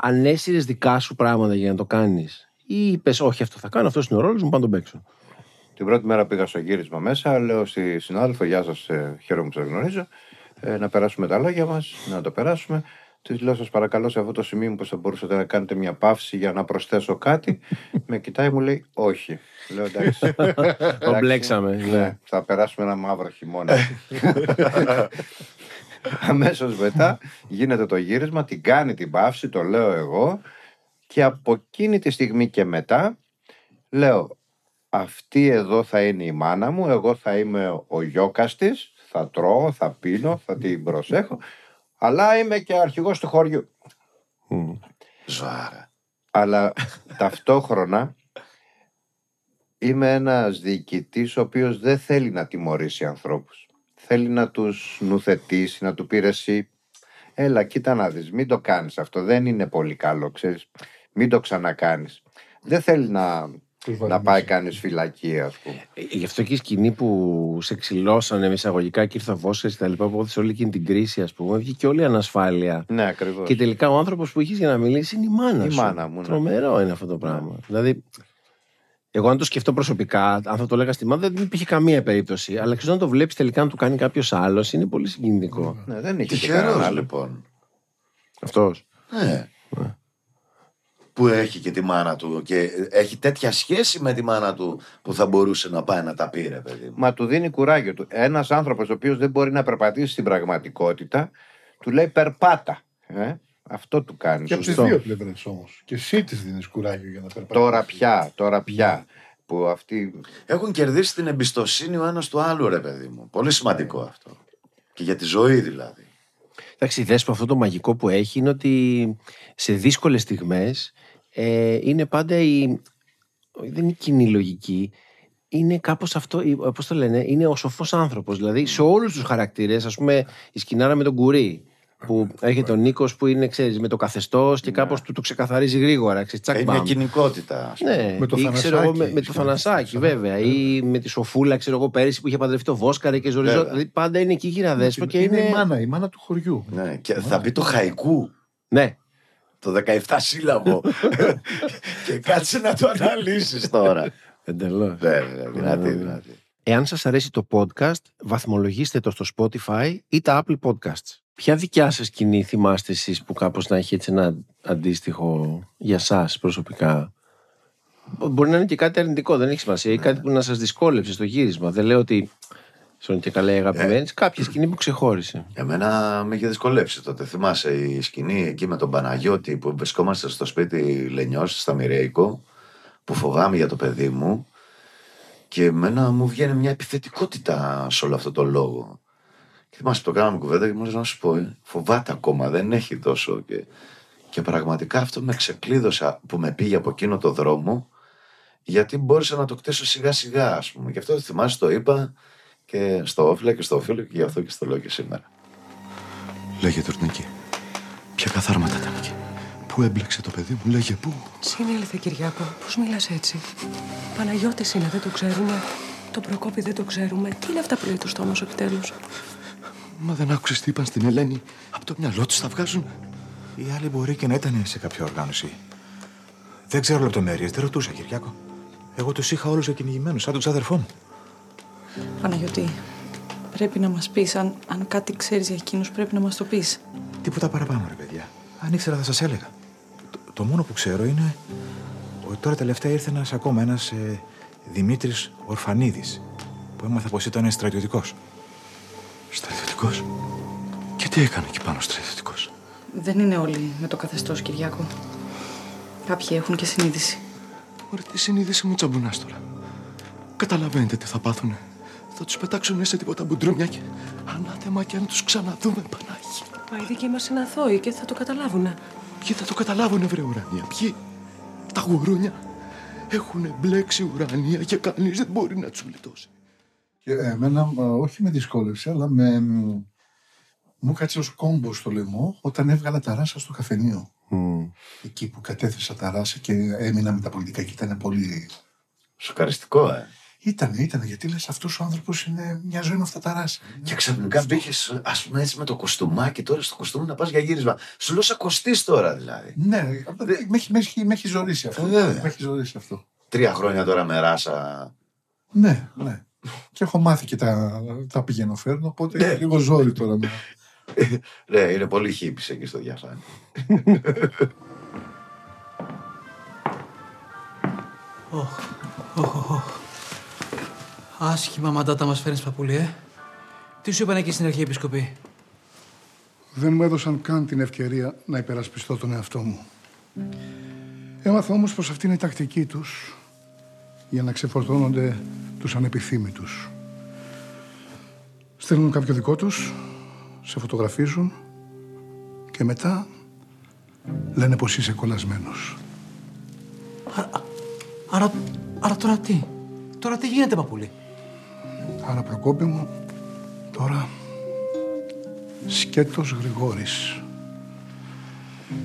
ανέσυρε δικά σου πράγματα για να το κάνεις, ή είπες, Όχι, αυτό θα κάνω, αυτός είναι ο ρόλος μου, πάνω τον παίξω. Την πρώτη μέρα πήγα στο γύρισμα μέσα, λέω στη συνάδελφο, γεια σας, ε, χαίρομαι που σας γνωρίζω, ε, να περάσουμε τα λόγια μας, να το περάσουμε. Τη λέω, σας παρακαλώ σε αυτό το σημείο που θα μπορούσατε να κάνετε μια παύση για να προσθέσω κάτι. Με κοιτάει, μου λέει, όχι. Λέω, εντάξει. εντάξει, μπλέξαμε, ναι. Ναι, θα περάσουμε ένα μαύρο χειμώνα. Αμέσως μετά γίνεται το γύρισμα, την κάνει την παύση, το λέω εγώ και από εκείνη τη στιγμή και μετά Λέω, αυτή εδώ θα είναι η μάνα μου, εγώ θα είμαι ο γιώκας της, θα τρώω, θα πίνω, θα την προσέχω, αλλά είμαι και αρχηγός του χωριού. Ζωάρα. Αλλά ταυτόχρονα είμαι ένας διοικητής ο οποίος δεν θέλει να τιμωρήσει ανθρώπους. Θέλει να τους νουθετήσει, να του πει «Ρε εσύ, έλα κοίτα να δεις, μην το κάνεις αυτό, δεν είναι πολύ καλό, ξέρεις, μην το ξανακάνεις. Δεν θέλει να, να πάει κανείς φυλακή, ας πούμε. Ε, Γι' αυτό και η σκηνή που σε ξυλώσανε με εισαγωγικά και ήρθε ο Βόσκας και τα λοιπά που έδωσε όλη εκείνη την κρίση, ας πούμε, βγήκε όλη η ανασφάλεια. Ναι, ακριβώς. Και τελικά ο άνθρωπος που είχες για να μιλήσεις είναι η μάνα Η σου. μάνα μου, ναι. Τρομερό είναι αυτό το πράγμα. Δηλαδή, εγώ αν το σκεφτώ προσωπικά, αν θα το λέγα στη μάνα, δεν υπήρχε καμία περίπτωση. Αλλά ξέρω να το βλέπεις τελικά να του κάνει κάποιος άλλος, είναι πολύ συγκινητικό. Ναι, δεν είχε και Τυχερός κανένα άλλο. λοιπόν. Αυτός. Ναι. Που έχει και τη μάνα του και έχει τέτοια σχέση με τη μάνα του που θα μπορούσε να πάει να τα πει, ρε παιδί μου; Μα του δίνει κουράγιο του. Ένας άνθρωπος ο οποίος δεν μπορεί να περπατήσει στην πραγματικότητα, του λέει περπάτα. Ε; Αυτό του κάνει. Και από τις Σωστό. δύο πλευρές όμως. Και εσύ τη δίνεις κουράγιο για να περπατήσεις. Τώρα πια, τώρα πια. Που αυτή. Έχουν κερδίσει την εμπιστοσύνη ο ένας του άλλου, ρε παιδί μου. Πολύ σημαντικό αυτό. Και για τη ζωή δηλαδή. Εντάξει, η Δέσπο αυτό το μαγικό που έχει είναι ότι σε δύσκολες στιγμές ε, είναι πάντα η... δεν είναι η κοινή λογική. Είναι κάπως αυτό, η- πώς το λένε, είναι ο σοφός άνθρωπος. Δηλαδή σε όλους τους χαρακτήρες, ας πούμε η σκηνάρα με τον Κουρί, που έρχεται ο Νίκος που είναι, ξέρεις, με το καθεστώς και κάπως του το ξεκαθαρίζει γρήγορα. Ξέρεις, τσακ, Είναι μια μπαμ. κοινικότητα. ας πούμε. Ναι, Με το ή, ξέρω εγώ, με, Θανασάκη, με το ξέρω. Θανασάκη, βέβαια. Ή με τη Σοφούλα, ξέρω εγώ, πέρυσι που είχε παντρευτεί το Βόσκαρε και Ζοριζό. Βέβαια. Δηλαδή πάντα είναι εκεί γύρω δέσπο και είναι είναι. η μάνα, η μάνα του χωριού. Ναι, και θα πει το χαϊκού. Ναι, Το 17 σύλλαβο. και κάτσε να το αναλύσεις τώρα. εντελώς. Βέβαια, δυνατή, δυνατή. Εάν σας αρέσει το podcast, βαθμολογήστε το στο Spotify ή τα Apple Podcasts. Ποια δικιά σας σκηνή θυμάστε εσείς που κάπως να έχει έτσι ένα αντίστοιχο για σας προσωπικά; Μπορεί να είναι και κάτι αρνητικό, δεν έχει σημασία. Ή κάτι που να σας δυσκόλεψε στο γύρισμα. Δεν λέω ότι στον και καλά η αγαπημένη. Κάποια σκηνή που ξεχώρισε. Εμένα με είχε δυσκολέψει τότε. Θυμάσαι η σκηνή εκεί με τον Παναγιώτη που βρισκόμαστε στο σπίτι Λενιός, στα Μοιραϊκό, που φοβάμαι για το παιδί μου. Και εμένα μου βγαίνει μια επιθετικότητα σε όλο αυτό το λόγο. Και θυμάσαι που το κάναμε κουβέντα και μου λέει να σου πω, ε, φοβάται ακόμα, δεν έχει τόσο. Και, και πραγματικά αυτό με ξεκλείδωσε που με πήγε από εκείνο το δρόμο, γιατί μπόρεσα να το κτίσω σιγά σιγά, ας πούμε. Και αυτό θυμάσαι το είπα και στο όφιλα και στο φίλο και γι' αυτό και στο λέω και σήμερα. Λέγε Τουρνίκη. Ποια καθάρματα ήταν εκεί. Πού έμπλεξε το παιδί μου, λέγε πού. Συνήλθε, Κυριάκο. Πώς μιλάς έτσι; Παναγιώτης είναι, δεν το ξέρουμε. Το Προκόπη δεν το ξέρουμε. Τι είναι αυτά που λέει το στόμα σου επιτέλους; Μα δεν άκουσες τι είπαν στην Ελένη. Από το μυαλό τους τα βγάζουν. Οι άλλοι μπορεί και να ήταν σε κάποια οργάνωση. Δεν ξέρω λεπτομέρειες, δεν ρωτούσα, Κυριάκο. Εγώ τους είχα όλους εκκυνηγημένου, σαν τους αδερφό μου. Παναγιώτη, πρέπει να μας πεις. Αν, αν κάτι ξέρεις για εκείνους, πρέπει να μας το πεις. Τίποτα παραπάνω, ρε παιδιά. Αν ήξερα, θα σας έλεγα. Το, το μόνο που ξέρω είναι ότι τώρα τελευταία ήρθε ένας ακόμα, ένας ε, Δημήτρης Ορφανίδης, που έμαθα πως ήταν στρατιωτικός. Στρατιωτικός. Και τι έκανε εκεί πάνω στρατιωτικός; Δεν είναι όλοι με το καθεστώς, Κυριάκο. Κάποιοι έχουν και συνείδηση. Ωραία, τη συνείδηση μου τσαμπουνάς τώρα. Καταλαβαίνετε τι θα πάθουνε. Θα τους πετάξουν σε τίποτα μπουντρούμια και ανάθεμα και αν τους ξαναδούμε, Πανάγια. Μα οι δικοί μας είναι αθώοι και θα το καταλάβουνε. Ποιοι θα το καταλάβουνε, βρε ουρανία, ποιοι; Τα γουρούνια έχουν μπλέξει ουρανία και κανείς δεν μπορεί να τους γλιτώσει. Και εμένα α, όχι με δυσκόλευσε, αλλά με, μ, μου κάτσε ως κόμπο στο λαιμό όταν έβγαλα τα ράσα στο καφενείο. Εκεί που κατέθεσα τα ράσα και έμεινα με τα πολιτικά και ήταν πολύ... Σοκαριστικό, ε. Ήτανε, ήτανε, γιατί λες αυτός ο άνθρωπος είναι μια ζωή με αυτά τα ράσα. Και ξαφνικά μπήκες, ας πούμε, έτσι με το κοστούμάκι τώρα στο κοστούμι να πας για γύρισμα. Σου λέω σαν κοστί τώρα δηλαδή. Ναι, με έχει, με έχει, με έχει ζωρίσει αυτό. Ε, βέβαια. με έχει ζωρίσει αυτό. Τρία χρόνια τώρα με ράσα. Ναι, ναι. Και έχω μάθει και τα, τα πηγαίνω φέρνω, οπότε Ναι. είναι λίγο ζόρι τώρα. Να... Ναι, είναι πολύ χύπης εκεί στο διαφάνει. Οχ, οχ, οχ. Άσχημα μαντάτα μας φέρνεις παππούλη, ε. Τι σου είπαν εκεί στην αρχή επισκοπή; Δεν μου έδωσαν καν την ευκαιρία να υπερασπιστώ τον εαυτό μου. Έμαθα όμως πως αυτή είναι η τακτική τους για να ξεφορτώνονται τους ανεπιθύμητους. Στέλνουν κάποιο δικό τους, σε φωτογραφίζουν και μετά λένε πως είσαι κολλασμένος. Άρα, άρα τώρα τι; Τώρα τι γίνεται, παππούλη; Άρα Προκόπη μου, τώρα σκέτος Γρηγόρης.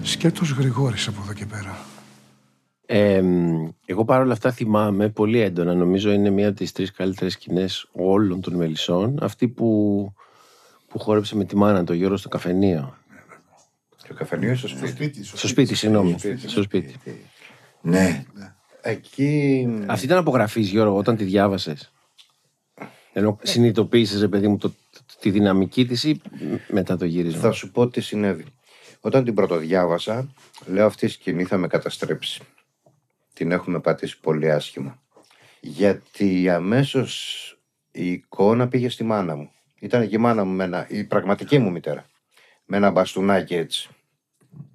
Σκέτος Γρηγόρης από εδώ και πέρα. Ε, εγώ παρόλα αυτά θυμάμαι πολύ έντονα. Νομίζω είναι μία από τις τρεις καλύτερες σκηνές όλων των μελισσών. Αυτή που, που χόρεψε με τη μάνα το Γιώργο στο καφενείο. Στο καφενείο ή στο σπίτι; Στο σπίτι, συγγνώμη. Στο σπίτι. Ναι. Εκεί. Αυτή ήταν απογραφής, Γιώργο, όταν τη διάβασες. Ενώ συνειδητοποίησες, ρε παιδί μου, το, τη δυναμική της ή μετά το γύρισμα; Θα σου πω τι συνέβη. Όταν την πρωτοδιάβασα, λέω αυτή η σκηνή θα με καταστρέψει. Την έχουμε πατήσει πολύ άσχημα. Γιατί αμέσως η εικόνα πήγε στη μάνα μου. Ήταν και η μάνα μου, με ένα, η πραγματική μου μητέρα. Με ένα μπαστούνάκι έτσι.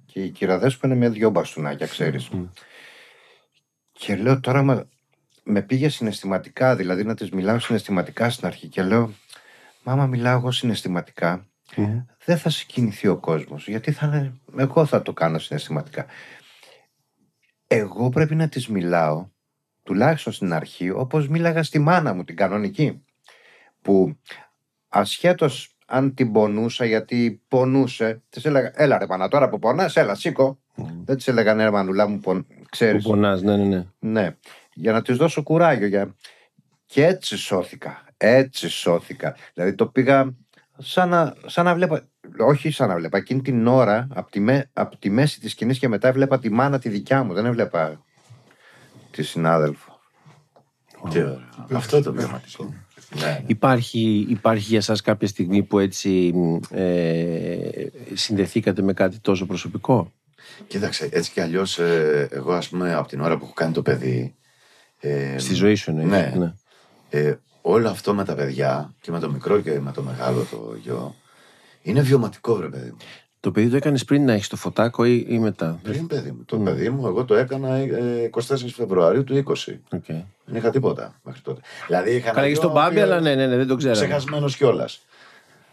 Και η κυραδέσπα είναι με δυο μπαστούνάκια, ξέρεις. Και λέω τώρα μα, με πήγε συναισθηματικά, δηλαδή να της μιλάω συναισθηματικά στην αρχή. Και λέω, μάμα μιλάω εγώ συναισθηματικά, δεν θα συγκινηθεί ο κόσμος. Γιατί θα είναι, εγώ θα το κάνω συναισθηματικά. Εγώ πρέπει να της μιλάω, τουλάχιστον στην αρχή, όπως μίλαγα στη μάνα μου, την κανονική. Που ασχέτως αν την πονούσα, γιατί πονούσε, της έλεγα, έλα ρε πανά, τώρα που πονάς, έλα σήκω. Δεν της έλεγα, ναι, ρε μανουλά μου, πον... ξέρεις. Που πονάς, ναι, ναι, ναι. Ναι, για να της δώσω κουράγιο. Για... Και έτσι σώθηκα. Έτσι σώθηκα. Δηλαδή το πήγα σαν να, σαν να βλέπα, όχι σαν να βλέπα, εκείνη την ώρα, από τη, με, από τη μέση της σκηνής και μετά έβλεπα τη μάνα τη δικιά μου, δεν έβλεπα τη συνάδελφο. Τι ωραίο. Αυτό το πραγματικό. Ναι. Υπάρχει, υπάρχει για σας κάποια στιγμή που έτσι ε, συνδεθήκατε με κάτι τόσο προσωπικό; Κοίταξε, έτσι κι αλλιώς, εγώ ας πούμε από την ώρα που έχω κάνει το παιδί. Ε, Στη ζωή σου εννοείς, Ναι. ναι. Ε, όλο αυτό με τα παιδιά και με το μικρό και με το μεγάλο το γιο είναι βιωματικό, βρε παιδί μου. Το παιδί το έκανες πριν να έχεις το φωτάκο ή, ή μετά; Πριν παιδί μου. Το παιδί μου, εγώ το έκανα ε, 24 Φεβρουαρίου του 20. Okay. Δεν είχα τίποτα μέχρι τότε. Δηλαδή είχα Καλά, έχεις τον Μπάμπη, αλλά ναι, ναι, ναι, δεν το ξέρω. Ξεχασμένος κιόλας.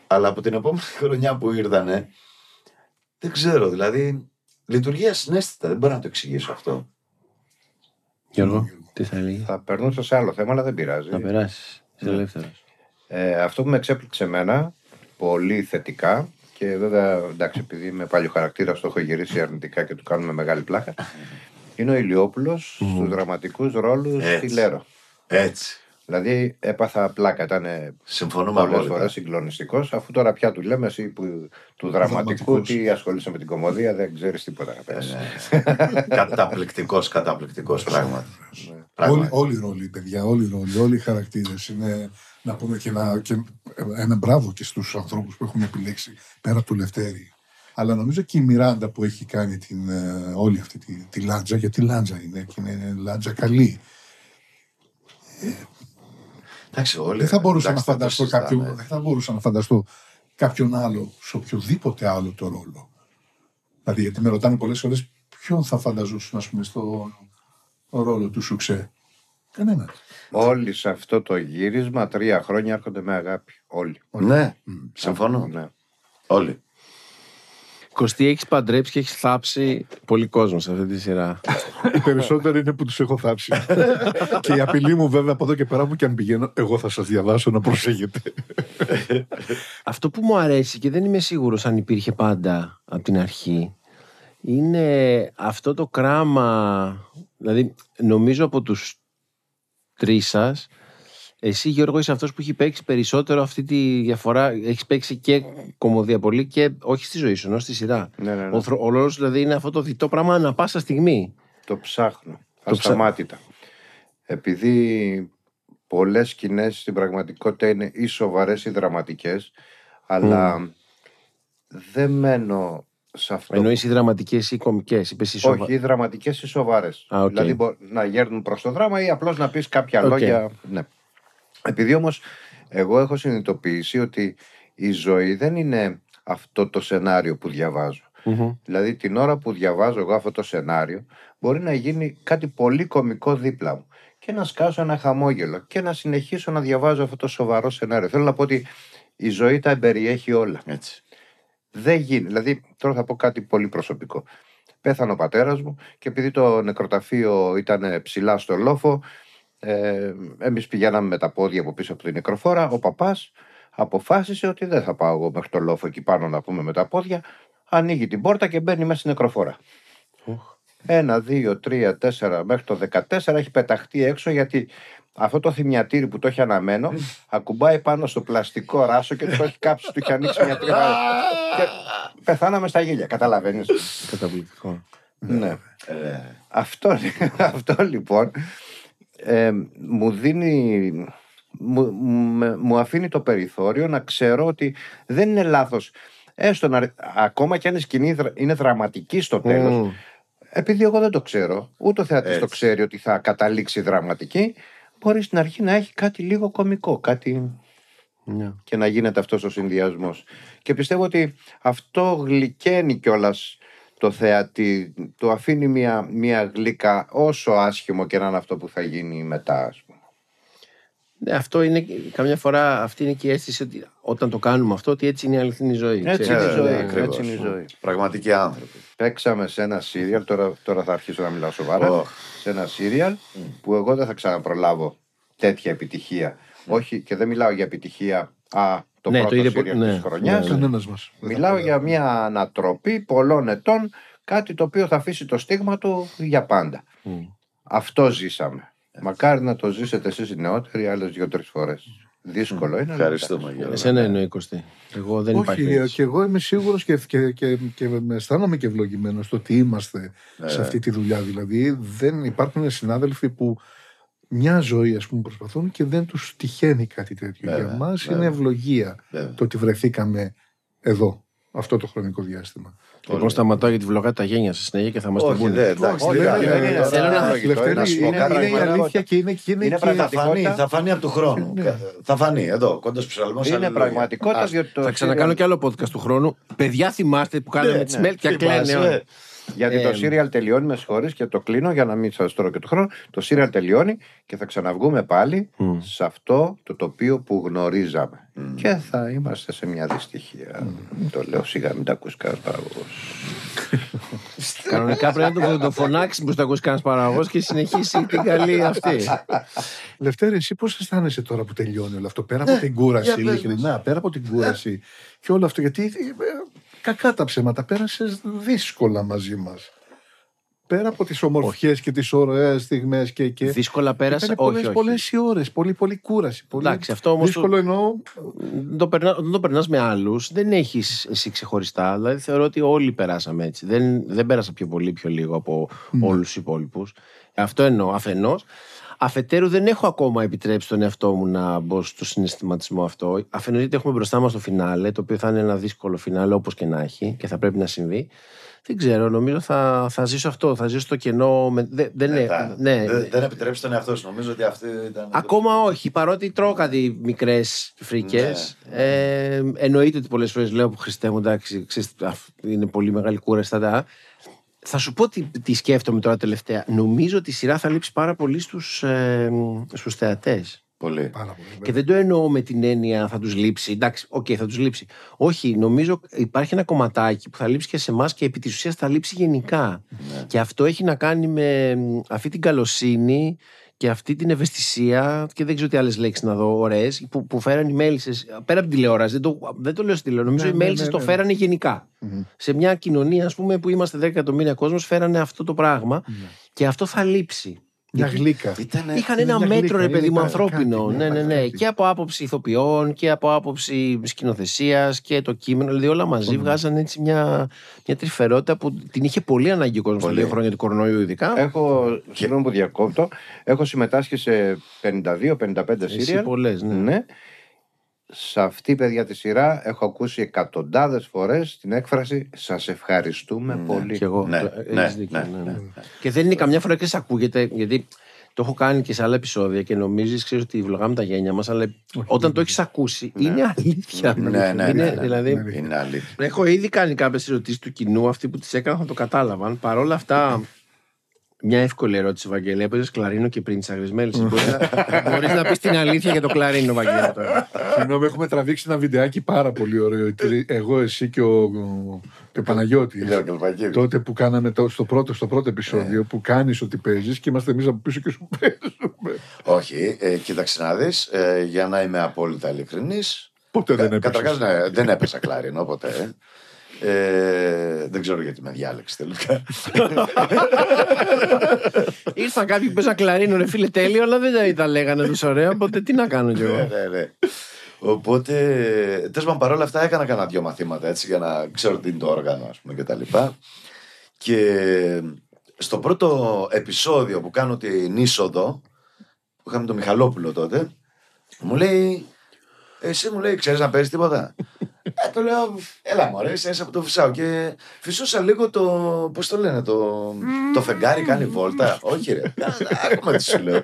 Αλλά από την επόμενη χρονιά που ήρθανε, δεν ξέρω, δηλαδή λειτουργεί ασυναίσθητα. Δεν μπορώ να το εξηγήσω αυτό. Γιώργο, τι θα έλεγε; Θα περνούσα σε άλλο θέμα, αλλά δεν πειράζει. Θα περάσεις. Είσαι Ναι. ελεύθερος. Ε, αυτό που με εξέπληξε εμένα πολύ θετικά και βέβαια εντάξει επειδή είμαι πάλι χαρακτήρας το έχω γυρίσει αρνητικά και του κάνουμε μεγάλη πλάκα είναι ο Ηλιόπουλος στους δραματικούς ρόλους Έτσι. στη Λέρο. Έτσι. Δηλαδή έπαθα πλάκα, ήταν Συμφωνούμε πολλές απόλυτα. φορές συγκλονιστικός αφού τώρα πια του λέμε εσύ που του δραματικού Δραματικός. τι ασχολείσαι με την κομμωδία δεν ξέρεις τίποτα να πες. Καταπληκτικός, καταπληκτικός πράγματι. Όλοι, Πράγματι. όλοι οι ρόλοι, παιδιά, όλοι οι ρόλοι, όλοι οι χαρακτήρες είναι. Να πούμε και ένα, και ένα μπράβο και στους ανθρώπους που έχουν επιλέξει πέρα από του Λευτέρη. Αλλά νομίζω και η Μιράντα που έχει κάνει την, ε, όλη αυτή τη, τη λάντζα, γιατί λάντζα είναι και είναι λάντζα καλή. Εντάξει, όλοι. Δεν θα μπορούσα εντάξει, να δεν το φανταστώ συζητάμε. κάποιον, δεν θα μπορούσα να φανταστώ κάποιον άλλο σε οποιοδήποτε άλλο το ρόλο. Δηλαδή, γιατί με ρωτάνε πολλές φορές ποιον θα φανταζόσουν, ας πούμε, στο ρόλο του Σουξέ. Κανένας. Όλοι σε αυτό το γύρισμα τρία χρόνια έρχονται με αγάπη. Όλοι. Ναι, συμφωνώ. Ναι. Όλοι. Κωστή, έχεις παντρέψει και έχεις θάψει πολύ κόσμο σε αυτή τη σειρά. Οι περισσότεροι είναι που τους έχω θάψει. και η απειλή μου, βέβαια, από εδώ και πέρα που και αν πηγαίνω, εγώ θα σας διαβάσω να προσέχετε. Αυτό που μου αρέσει και δεν είμαι σίγουρος αν υπήρχε πάντα από την αρχή είναι αυτό το κράμα. Δηλαδή, νομίζω από τους τρεις σας, εσύ Γιώργο είσαι αυτός που έχει παίξει περισσότερο αυτή τη διαφορά. Έχεις παίξει και κομμωδία πολύ και όχι στη ζωή σου, ενώ στη σειρά. Ναι, ναι, ναι. Ο, θρο- ο ρόλος δηλαδή είναι αυτό το διτό πράγμα ανά πάσα στιγμή. Το ψάχνω. Το ψα- Ασταμάτητα. Επειδή πολλές σκηνές στην πραγματικότητα είναι ή σοβαρές ή δραματικές, αλλά δεν μένω σε αυτό. Εννοείς οι δραματικές ή οι κομικές. Είπες οι σοβα- Όχι, ή δραματικές ή σοβαρές. Α, οκ. Δηλαδή μπο- να γέρνουν προς το δράμα ή απλώς να πεις κάποια Οκ. λόγια. Ναι. Επειδή όμως εγώ έχω συνειδητοποιήσει ότι η ζωή δεν είναι αυτό το σενάριο που διαβάζω. Μμμ. Δηλαδή την ώρα που διαβάζω εγώ αυτό το σενάριο μπορεί να γίνει κάτι πολύ κομικό δίπλα μου. και να σκάσω ένα χαμόγελο και να συνεχίσω να διαβάζω αυτό το σοβαρό σενάριο. Θέλω να πω ότι η ζωή τα εμπεριέχει όλα. Έτσι. Δεν γίνει. Δηλαδή, τώρα θα πω κάτι πολύ προσωπικό. Πέθανε ο πατέρας μου και επειδή το νεκροταφείο ήταν ψηλά στο λόφο, ε, εμείς πηγαίναμε με τα πόδια από πίσω από την νεκροφόρα. Ο παπάς αποφάσισε ότι δεν θα πάω εγώ μέχρι το λόφο εκεί πάνω να πούμε με τα πόδια. Ανοίγει την πόρτα και μπαίνει μέσα στην νεκροφόρα. Ένα, δύο, τρία, τέσσερα μέχρι το 14 έχει πεταχτεί έξω γιατί αυτό το θυμιατήρι που το έχει αναμένο ακουμπάει πάνω στο πλαστικό ράσο και το έχει κάψει, του έχει ανοίξει μια τρίβα. και πεθάναμε στα γέλια. Καταλαβαίνεις. Καταπληκτικό. Ναι. αυτό, αυτό λοιπόν ε, μου δίνει μου, με- μου αφήνει το περιθώριο να ξέρω ότι δεν είναι λάθος έστω να, ακόμα και αν η σκηνή δρα- είναι δραματική στο τέλος Μμμ. επειδή εγώ δεν το ξέρω ούτε ο θεατής το Έτσι. ξέρει ότι θα καταλήξει δραματική μπορεί στην αρχή να έχει κάτι λίγο κωμικό κάτι Ναι. και να γίνεται αυτός ο συνδυασμός και πιστεύω ότι αυτό γλυκαίνει κιόλας το θεατή του αφήνει μια, μια γλύκα όσο άσχημο και να είναι αυτό που θα γίνει μετά ας πούμε. Ναι, αυτό είναι, καμιά φορά αυτή είναι και η αίσθηση ότι όταν το κάνουμε αυτό, ότι έτσι είναι η αληθινή ζωή. Έτσι ξέρεις. είναι η ζωή. Ναι, έτσι ακριβώς. είναι η ζωή. Πραγματικοί άνθρωποι. Παίξαμε σε ένα σύριαλ, τώρα, τώρα θα αρχίσω να μιλάω σοβαρά. Οχ. Σε ένα σύριαλ που εγώ δεν θα ξαναπρολάβω τέτοια επιτυχία. Όχι, και δεν μιλάω για επιτυχία. Α, το Ναι, το πρώτο είδε σύριαλ πο- της ναι, χρονιάς. ναι, ναι. Κανένας μας. Μιλάω για μια ανατροπή πολλών ετών, κάτι το οποίο θα αφήσει το στίγμα του για πάντα. Αυτό ζήσαμε. Μακάρι να το ζήσετε εσείς οι νεότεροι άλλες δύο-τρεις φορές. Δύσκολο είναι. αλλά Ευχαριστούμε, εντάξει. Γιώργο. Εσένα είναι ο 20. Εγώ δεν Όχι, υπάρχει. ε, έτσι. και εγώ είμαι σίγουρος και, και, και, και με αισθάνομαι και ευλογημένος στο ότι είμαστε Ναι. σε αυτή τη δουλειά. Δηλαδή, δεν υπάρχουν συνάδελφοι που μια ζωή ας πούμε, προσπαθούν και δεν τους τυχαίνει κάτι τέτοιο. Βέβαια, Για μα βέβαια. είναι ευλογία Βέβαια. το ότι βρεθήκαμε εδώ, αυτό το χρονικό διάστημα. Λοιπόν, σταματάω για τη βλογά τα γένια σας συνέχεια και θα μας την Όχι, πούνε. δεν, εντάξει. Όχι, δεν δεν είναι. είναι. Τώρα, Θέλω να- λογικό, Λευτέρη, να σου πω είναι, κάτι. είναι η αλήθεια και είναι, και είναι, Είναι και- Θα φανεί, πραγματικότητα. θα φανεί από του χρόνου. Θα φανεί εδώ, κοντά στου ψαλμού. Είναι πραγματικότητας Ας, διότι το θα ξανακάνω serial- και άλλο podcast του χρόνου. Παιδιά, θυμάστε που κάναμε Ναι, τι ναι. Μέλ και Θυμάσαι. κλαίνε. όλα. Γιατί Ε, το σύριαλ τελειώνει, με συγχωρείς και το κλείνω για να μην σας τρώω και το χρόνο. Το σύριαλ τελειώνει και θα ξαναβγούμε πάλι Μμ. σε αυτό το τοπίο που γνωρίζαμε. Και θα είμαστε σε μια δυστυχία. Το λέω σιγά, μην τα ακούς κανένας παραγωγός. Κανονικά πρέπει να το, το φωνάξει που το ακούσει κανένας παραγωγό και συνεχίσει την καλή αυτή. Λευτέρη, εσύ πώς αισθάνεσαι τώρα που τελειώνει όλο αυτό, πέρα από την κούραση, για πες μας. ειλικρινά, πέρα από την κούραση και όλο αυτό, γιατί ε, κακά τα ψέματα, πέρασες δύσκολα μαζί μας. Πέρα από τις ομορφιές και τις ωραίες στιγμές και. και... Δύσκολα πέρασε. Ήταν Όχι, πολλές, όχι. πολλές οι ώρες, πολύ, πολύ κούραση. Πολύ... Εντάξει, αυτό όμως Δύσκολο εννοώ. Δεν το περνά, όταν το περνάς με άλλους, δεν έχεις εσύ ξεχωριστά. Δηλαδή θεωρώ ότι όλοι περάσαμε έτσι. Δεν, δεν πέρασα πιο πολύ, πιο λίγο από Ναι. όλους τους υπόλοιπους. Αυτό εννοώ αφενός. Αφετέρου, δεν έχω ακόμα επιτρέψει τον εαυτό μου να μπω στο συναισθηματισμό αυτό. Αφενό, γιατί έχουμε μπροστά μας το φινάλε, το οποίο θα είναι ένα δύσκολο φινάλε, όπως και να έχει και θα πρέπει να συμβεί. Δεν ξέρω, νομίζω θα, θα ζήσω αυτό. Θα ζήσω το κενό. Με, δεν, δεν, Ναι, ναι, θα- ναι, δεν- Δεν επιτρέψεις τον εαυτό σου. Νομίζω ότι αυτή ήταν. Ακόμα όχι, παρότι τρώω κάτι μικρές φρίκες. Ε, εννοείται ότι πολλές φορές λέω που Χριστέ μου, εντάξει, ξέρεις, αφ- είναι πολύ μεγάλη κούραση. Θα, τα- θα σου πω τι, τι σκέφτομαι τώρα τελευταία. Νομίζω ότι η σειρά θα λείψει πάρα πολύ στους ε, στους θεατές. Πολύ. Πάρα πολύ. Και δεν το εννοώ με την έννοια θα τους λείψει. Εντάξει, οκ, θα τους λείψει. Όχι, νομίζω υπάρχει ένα κομματάκι που θα λείψει και σε εμάς και επί της ουσίας θα λείψει γενικά. Και αυτό έχει να κάνει με μ, αυτή την καλοσύνη και αυτή την ευαισθησία και δεν ξέρω τι άλλες λέξεις να δω, ωραίες, που, που φέραν οι μέλισσες. Πέρα από την τηλεόραση, δεν το, δεν το λέω στην τηλεόραση. Νομίζω Ναι, οι ναι, μέλισσες ναι, το ναι. φέρανε γενικά. Σε μια κοινωνία, ας πούμε, που είμαστε 10 εκατομμύρια κόσμος, φέρανε αυτό το πράγμα και αυτό θα λείψει. Μια Γιατί- γλύκα. Ήτανε- Είχαν είναι ένα μια μέτρο, γλύκα, ρε είναι παιδί μου, κάτι, ανθρώπινο. κάτι, ναι, ναι, ναι. κάτι. Και από άποψη ηθοποιών και από άποψη σκηνοθεσίας και το κείμενο. Δηλαδή όλα μαζί βγάζαν έτσι μια, μια τρυφερότητα που την είχε πολύ ανάγκη ο κόσμος τα Πολύ. δύο χρόνια του κορονοϊού, ειδικά. Έχω, συγγνώμη που διακόπτω, έχω συμμετάσχει σε 52-55 Εσύ σύριαλ. πολλές, ναι. ναι. Σε αυτή, παιδιά, τη σειρά έχω ακούσει εκατοντάδες φορές την έκφραση Σας ευχαριστούμε πολύ. Και εγώ. Ναι, το- ναι, έχεις δίκιο, ναι, ναι, ναι. ναι. Και δεν είναι καμιά φορά και σε ακούγεται, γιατί το έχω κάνει και σε άλλα επεισόδια και νομίζεις, ξέρεις ότι βλογάμε τα γένια μας, αλλά όταν το έχεις ακούσει, είναι αλήθεια. Ναι, ναι, είναι, ναι, ναι. δηλαδή, Είναι αλήθεια. Έχω ήδη κάνει κάποιες ερωτήσεις του κοινού, αυτοί που τις έκαναν θα το κατάλαβαν. Παρ' όλα αυτά, Μια εύκολη ερώτηση, Βαγγέλη. Έπαιζες κλαρίνο και πριν τι αγρισμέλε. Μπορείς να πεις την αλήθεια για το κλαρίνο, Βαγγέλη. τώρα. Συγγνώμη, έχουμε τραβήξει ένα βιντεάκι πάρα πολύ ωραίο. οι τρει- Εγώ, εσύ και ο, και ο Παναγιώτη. Τότε που κάναμε το, στο, πρώτο, στο πρώτο επεισόδιο που κάνεις ότι παίζεις και είμαστε εμείς από πίσω και σου παίζουμε. Όχι, ε, κοίταξε να δεις, ε, για να είμαι απόλυτα ειλικρινής. Ποτέ δεν έπαιξες. Καταρχάς, ναι, δεν έπεσα κλαρίνο ποτέ. Ε, δεν ξέρω γιατί με διάλεξε τελικά. Ήρθαν κάποιοι που παίζαν κλαρίνο, ρε φίλε, τέλειο, αλλά δεν τα λέγανε τόσο ωραία. Οπότε τι να κάνω κι ναι, εγώ. ναι, ναι. Οπότε, τέλος πάντων, παρόλα αυτά έκανα κανένα δυο μαθήματα έτσι για να ξέρω τι είναι το όργανο, ας πούμε, και τα λοιπά. Και στο πρώτο επεισόδιο που κάνω την είσοδο, που είχαμε τον Μιχαλόπουλο τότε, μου λέει, εσύ μου λέει, ξέρεις να παίζεις τίποτα; Ε, το λέω, έλα μωρέ, είσαι ένας από το φυσάω. Και φυσούσα λίγο το, πώς το λένε, το, το φεγγάρι κάνει βόλτα. Όχι ρε, άκουμε τι σου λέω.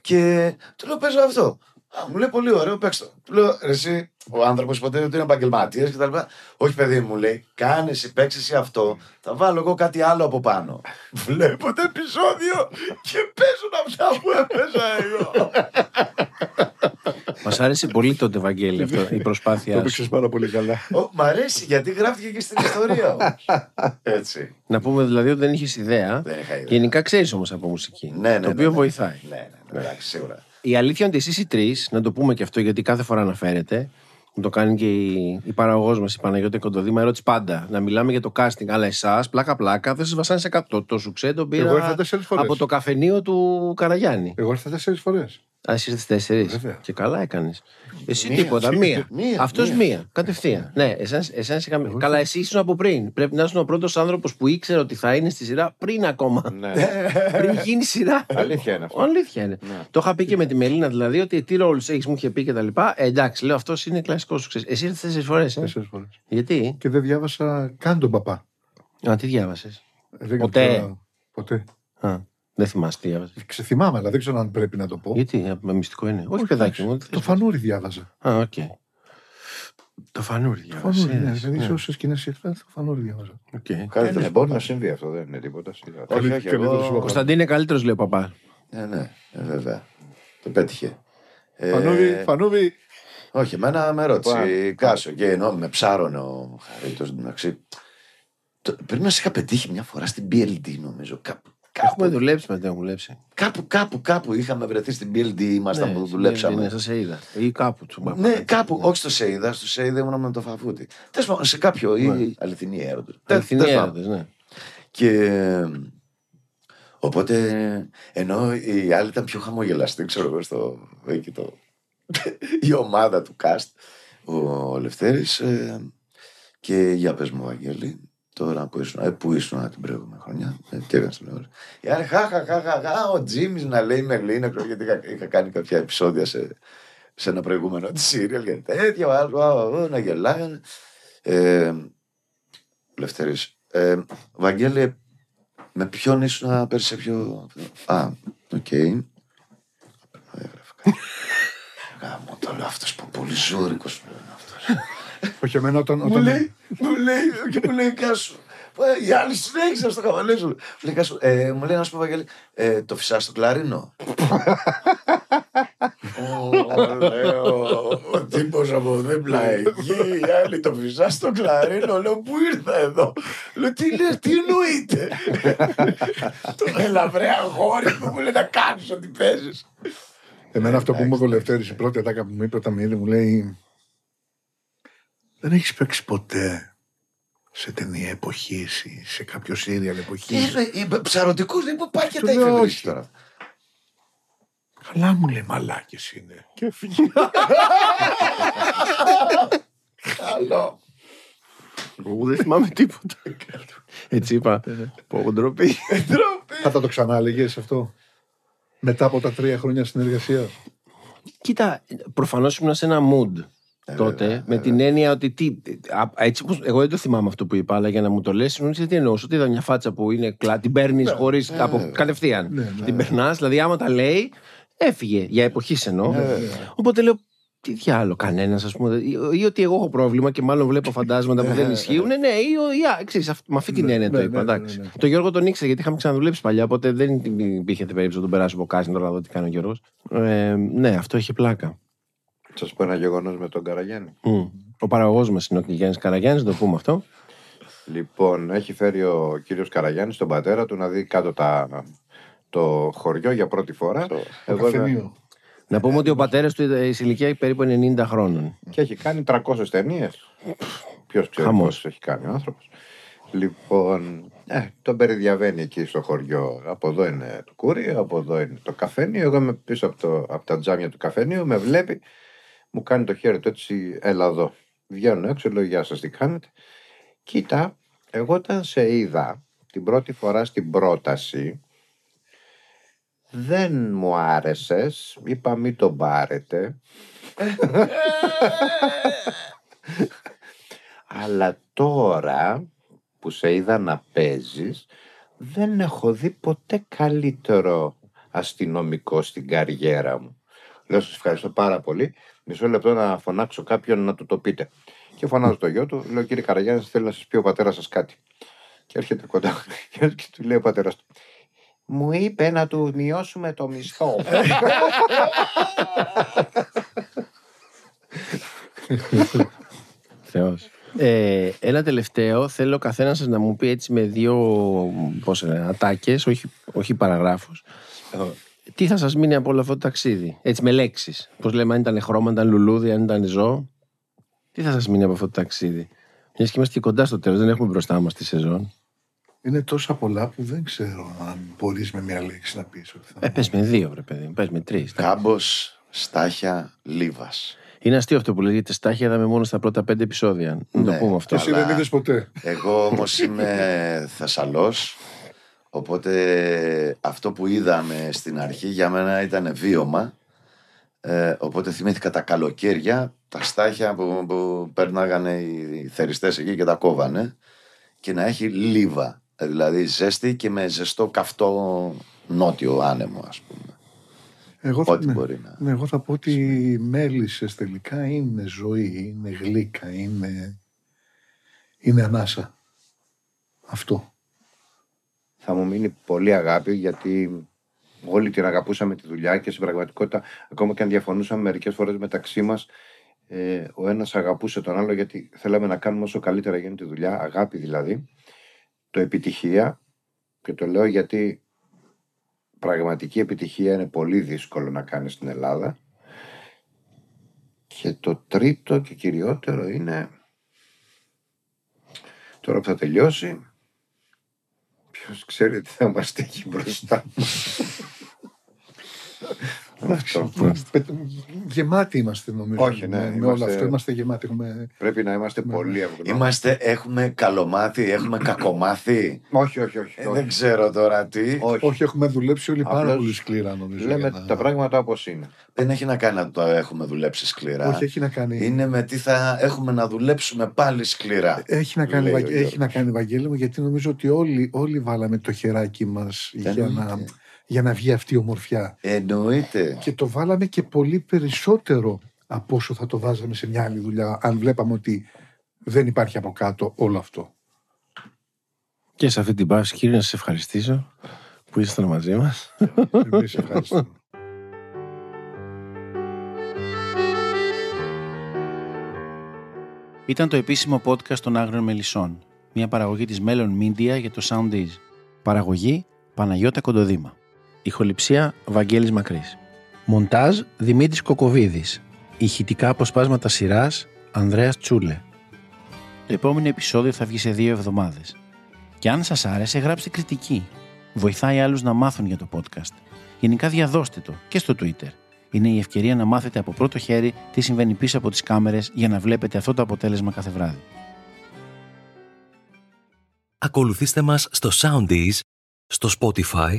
Και του λέω, παίζω αυτό. Α, μου λέει πολύ ωραίο, παίξτε το. Του λέω, «Ρε, εσύ, ο άνθρωπος ποτέ δεν είναι επαγγελματίας και τα λοιπά. Όχι, παιδί μου, λέει, κάνε εσύ, παίξει εσύ αυτό. Θα βάλω εγώ κάτι άλλο από πάνω. Βλέπω το επεισόδιο και παίζουν αυτά που έπαιζα εγώ. Μας άρεσε πολύ τότε, Βαγγέλη, αυτό, η Το προσπάθεια σου. έπαιξες πάρα πολύ καλά. Ω, Μ' αρέσει γιατί γράφτηκε και στην ιστορία όμως. Έτσι. Να πούμε δηλαδή ότι δεν είχες ιδέα. Δεν είχα ιδέα. Γενικά ξέρεις όμως από μουσική. Ναι, ναι, το ναι, οποίο ναι. βοηθάει. Ναι, ναι, ναι, εντάξει, σίγουρα. Η αλήθεια είναι ότι εσείς οι τρεις, να το πούμε και αυτό γιατί κάθε φορά αναφέρεται, μου το κάνει και η, η παραγωγός μας, η Παναγιώτη Κοντοδήμα, ερώτηση πάντα. Να μιλάμε για το casting. Αλλά εσάς, πλάκα-πλάκα, δεν σας βασάνε σε κάτω. Το, το σουξέ τον Εγώ ήρθα πήρα τέσσερις φορές. από το καφενείο του Καραγιάννη. Εγώ ήρθα τέσσερις φορές. Α, εσύ ήρθες τέσσερις. Βέβαια. Και καλά έκανες. Εσύ Μία. τίποτα, μία. Μία, Αυτός μία. μία. Κατευθείαν. Ναι, εσάς, εσάς είχαμε... Καλά, εσύ ήσουν από πριν. Πρέπει να ήσουν ο πρώτος άνθρωπος που ήξερε ότι θα είναι στη σειρά πριν ακόμα. Ναι. πριν γίνει σειρά. Αλήθεια είναι αυτό. Αλήθεια είναι. Ναι. Το είχα πει και με τη Μελίνα δηλαδή ότι τι ρόλους έχεις, μου είχε πει και τα λοιπά. Ε, εντάξει, λέω αυτός είναι κλασικός σου. ξέρεις. Εσύ ήρθες τέσσερις φορές. Ε; Τέσσερις φορές. Γιατί; Και δεν διάβασα καν τον παπά. Α, τι διάβασες; Ε, δεν Ποτέ. ξέρω- Ποτέ. Α, δεν θυμάσαι τι διάβασε. Ξεθυμάμαι, αλλά δεν ξέρω αν πρέπει να το πω. Γιατί, α, με μυστικό είναι. Όχι, παιδάκι μου. Το φανούρι διάβαζα. Α, οκ. Το φανούρι Το διάβασε. φανούρι, ναι. Δηλαδή, σε όσες σκηνές ήρθα, το φανούρι διάβαζα. Οκ. Κάτι δεν μπορεί να συμβεί αυτό, δεν είναι τίποτα. σιγά. Καλή- Όχι, όχι, καλύτερος εγώ- ο Κωνσταντίν είναι καλύτερος, λέει ο παπάς. Ναι, ναι, ε, βέβαια. Το πέτυχε. Ε, Φανούρι, φανούρι. Όχι, εμένα με ρώτησε Πάμε. Κάσο και ενώ με ψάρωνε ο Χαρίτος εντάξει. Το- Πρέπει να σε είχα πετύχει μια φορά στην BLD νομίζω. Κάπου, Έχουμε κάπου, δουλέψει με έχουμε δουλέψει. κάπου, κάπου, κάπου είχαμε βρεθεί στην BLD, ήμασταν Ναι, που στην δουλέψαμε. Ναι, σα είδα. Ή κάπου του. Ναι, κάπου, όχι στο Σέιδα, στο Σέιδα ήμουν με το φαφούτι. Τέλος πάντων, σε κάποιο ή αληθινή έρωτα. Αληθινή Τέλος πάντων. έρωτες, ναι. Και οπότε, ενώ οι άλλοι ήταν πιο χαμογελαστοί, ξέρω εγώ, στο εκεί το, η ομάδα του cast, ο Λευτέρης, ε, και για πες μου, Βαγγέλη, τώρα που ήσουν, ε, που ήσουν την προηγούμενη χρονιά, ε, τι έκανες την ώρα. Οι άλλοι, χα, χα, χα, χα, χα, ο Τζίμις να λέει Μελίνα, ξέρω, γιατί είχα, είχα κάνει κάποια επεισόδια σε, σε ένα προηγούμενο τη σίριαλ και τέτοια, ο άλλος, α, α, α, να γελάγανε. Ε, Λευτέρης, ε, Βαγγέλη, με ποιον ήσουνα πέρσι σε ποιο. Α, οκ. Έγραφε κάτι. Γάμο, το λέω αυτός που πολύ ζώρικος είναι αυτός. Όχι, εμένα όταν. Μου όταν... λέει, μου λέει, και μου λέει Κάσου. Ε, Οι άλλοι συνέχισαν στο καβαλέ σου. Μου λέει Κάσου, ε, μου λέει να σου πω Βαγγέλη, ε, το φυσάς στο κλαρίνο. Ω, Λέω, ο τύπος από δίπλα εκεί, οι άλλοι το φυσάς στο κλαρίνο. Λέω, πού ήρθα εδώ; Λέω, τι λες, τι εννοείται; Το έλα βρε αγόρι μου, μου λέει να κάνεις ό,τι παίζεις. Εμένα αυτό που μου είπε ο Λευτέρης, η πρώτη ατάκα που μου είπε όταν με είδε, μου λέει Δεν έχεις παίξει ποτέ σε ταινία εποχής ή σε κάποιο σύριαλ εποχής; Ψαρωτικός δεν υπάρχει και Του τα λέω, είχε όχι. τώρα. Καλά μου λέει μαλάκες είναι. Και έφυγε. Καλό. Εγώ δεν θυμάμαι τίποτα. Έτσι είπα. Πω ντροπή. Θα τα το ξανά έλεγες αυτό; Μετά από τα τρία χρόνια συνεργασίας; Κοίτα, προφανώς ήμουν σε ένα mood τότε, με την έννοια ότι. Τι, α, έτσι όπως, εγώ δεν το θυμάμαι αυτό που είπα, αλλά για να μου το λες, νομίζω τι εννοώ. Ότι είδα μια φάτσα που είναι κλα, την παίρνεις χωρίς. κατευθείαν. Ναι, ναι. Την περνάς, δηλαδή άμα τα λέει, έφυγε. Για εποχής εννοώ. Οπότε λέω, Τι διάλογο, κανένας, ας πούμε. Ή, ή ότι εγώ έχω πρόβλημα και μάλλον βλέπω φαντάσματα που δεν ισχύουν. Ναι, ναι, ή, ή α, ξέρεις, αυ- με αυτή την έννοια το ναι, είπα. ναι, εντάξει. ναι, ναι. Το Γιώργο τον ήξερα γιατί είχαμε ξαναδουλέψει παλιά, οπότε δεν υπήρχε περίπτωση να τον περάσω από κάσιν τώρα να δω τι κάνει ο Γιώργος. Ε, ναι, αυτό είχε πλάκα. Σας πω ένα γεγονός με τον Καραγιάννη. Μμ. Ο παραγωγός μας είναι ο Γιάννη Καραγιάννης, το πούμε αυτό. Λοιπόν, έχει φέρει ο κύριος Καραγιάννης τον πατέρα του να δει κάτω τα, το χωριό για πρώτη φορά. Εγώ είμαι- Να πούμε ότι ο πατέρας του ε, σε ηλικία περίπου 90 χρόνων. Και έχει κάνει 300 ταινίες. Ποιος ξέρει Χαμός. πόσες έχει κάνει ο άνθρωπος. Λοιπόν, ε, τον περιδιαβαίνει εκεί στο χωριό. Από εδώ είναι το κούρι, από εδώ είναι το καφένιο. Εγώ είμαι πίσω από, το, από τα τζάμια του καφενείου. Με βλέπει, μου κάνει το χέρι του έτσι, έλα εδώ. Βγαίνω έξω, λέω γεια σας, τι κάνετε. Κοίτα, εγώ όταν σε είδα την πρώτη φορά στην πρόταση, δεν μου άρεσες, είπα μην τον πάρετε. Αλλά τώρα που σε είδα να παίζεις, δεν έχω δει ποτέ καλύτερο αστυνομικό στην καριέρα μου. Λέω σας ευχαριστώ πάρα πολύ. Μισό λεπτό να φωνάξω κάποιον να του το πείτε. Και φωνάζω το γιο του, λέω κύριε Καραγιάννη, θέλω να σας πει ο πατέρας σας κάτι. Και έρχεται κοντά μου και του λέει ο πατέρας του, μου είπε να του μειώσουμε το μισθό. Θεός. Ε, ένα τελευταίο, θέλω ο καθένας σα να μου πει έτσι με δύο πώς λένε, ατάκες, όχι, όχι παραγράφους. Τι θα σας μείνει από όλο αυτό το ταξίδι, έτσι με λέξεις. Πώς λέμε, αν ήταν χρώμα, αν ήταν λουλούδι, αν ήταν ζώο. Τι θα σας μείνει από αυτό το ταξίδι; Μιας και είμαστε και κοντά στο τέλος, δεν έχουμε μπροστά μας τη σεζόν. Είναι τόσα πολλά που δεν ξέρω αν μπορείς με μια λέξη να πεις ότι θα. Ε, πες με δύο, βρε παιδί, μου, πες με τρεις. Κάμπος, Στάχια, Λίβας. Είναι αστείο αυτό που λέγεται στάχια, είδαμε μόνο στα πρώτα πέντε επεισόδια. Να το Ναι, πούμε αυτό. Εσύ δεν Αλλά- είδες ποτέ. Εγώ όμως είμαι Θεσσαλός, οπότε αυτό που είδαμε στην αρχή για μένα ήταν βίωμα. Ε, οπότε θυμήθηκα τα καλοκαίρια, τα στάχια που, που περνάγανε οι θεριστές εκεί και τα κόβανε και να έχει λίβα, ε, δηλαδή ζέστη και με ζεστό καυτό νότιο άνεμο ας πούμε. Εγώ θα, Ό,τι ναι. μπορεί να. Ναι, εγώ θα πω ότι οι μέλισσες τελικά είναι ζωή, είναι γλύκα, είναι, είναι ανάσα. Αυτό. Θα μου μείνει πολύ αγάπη γιατί όλοι την αγαπούσαμε τη δουλειά και στην πραγματικότητα ακόμα και αν διαφωνούσαμε μερικές φορές μεταξύ μας ε, ο ένας αγαπούσε τον άλλο γιατί θέλαμε να κάνουμε όσο καλύτερα γίνεται τη δουλειά, αγάπη δηλαδή. Το επιτυχία και το λέω γιατί πραγματική επιτυχία είναι πολύ δύσκολο να κάνεις στην Ελλάδα. Και το τρίτο και κυριότερο είναι τώρα που θα τελειώσει Ποιος ξέρει τι θα μας τύχει μπροστά. Αυτό. Πε- Γεμάτοι είμαστε νομίζω. Όχι, ναι, με, με είμαστε- όλο αυτό είμαστε γεμάτοι. Έχουμε... Πρέπει να είμαστε πολύ ευγνώμονες. Είμαστε, έχουμε καλομάθει, έχουμε κακομάθει. Όχι, όχι, όχι. Ε, δεν ξέρω τώρα τι. Όχι. Όχι, έχουμε δουλέψει όλοι πάρα Απλώς πολύ σκληρά νομίζω. Λέμε για να- τα πράγματα όπως είναι. Δεν έχει να κάνει να το έχουμε δουλέψει σκληρά. Όχι, έχει να κάνει. Είναι με τι θα έχουμε να δουλέψουμε πάλι σκληρά. Έχει να, κάνει, λέει ο Βαγγέ- Γιώργος. έχει να κάνει, Βαγγέλη μου, γιατί νομίζω ότι όλοι, όλοι βάλαμε το χεράκι μας για να, Εννοείται. Για να βγει αυτή η ομορφιά. Εννοείται. Και το βάλαμε και πολύ περισσότερο από όσο θα το βάζαμε σε μια άλλη δουλειά, αν βλέπαμε ότι δεν υπάρχει από κάτω όλο αυτό. Και σε αυτή την πάση, κύριε, να σας ευχαριστήσω που ήσασταν μαζί μας. Εμείς ευχαριστούμε. Ήταν το επίσημο podcast των Άγριων Μελισσών. Μια παραγωγή της Melon Media για το Soundees. Παραγωγή Παναγιώτα Κοντοδήμα. Ηχοληψία Βαγγέλης Μακρύς. Μοντάζ Δημήτρης Κοκοβίδης. Ηχητικά αποσπάσματα σειράς Ανδρέας Τσούλε. Το επόμενο επεισόδιο θα βγει σε δύο εβδομάδες. Και αν σας άρεσε γράψτε κριτική. Βοηθάει άλλους να μάθουν για το podcast. Γενικά διαδώστε το και στο Twitter. Είναι η ευκαιρία να μάθετε από πρώτο χέρι τι συμβαίνει πίσω από τις κάμερες για να βλέπετε αυτό το αποτέλεσμα κάθε βράδυ. Ακολουθήστε μας στο Soundees, στο Spotify,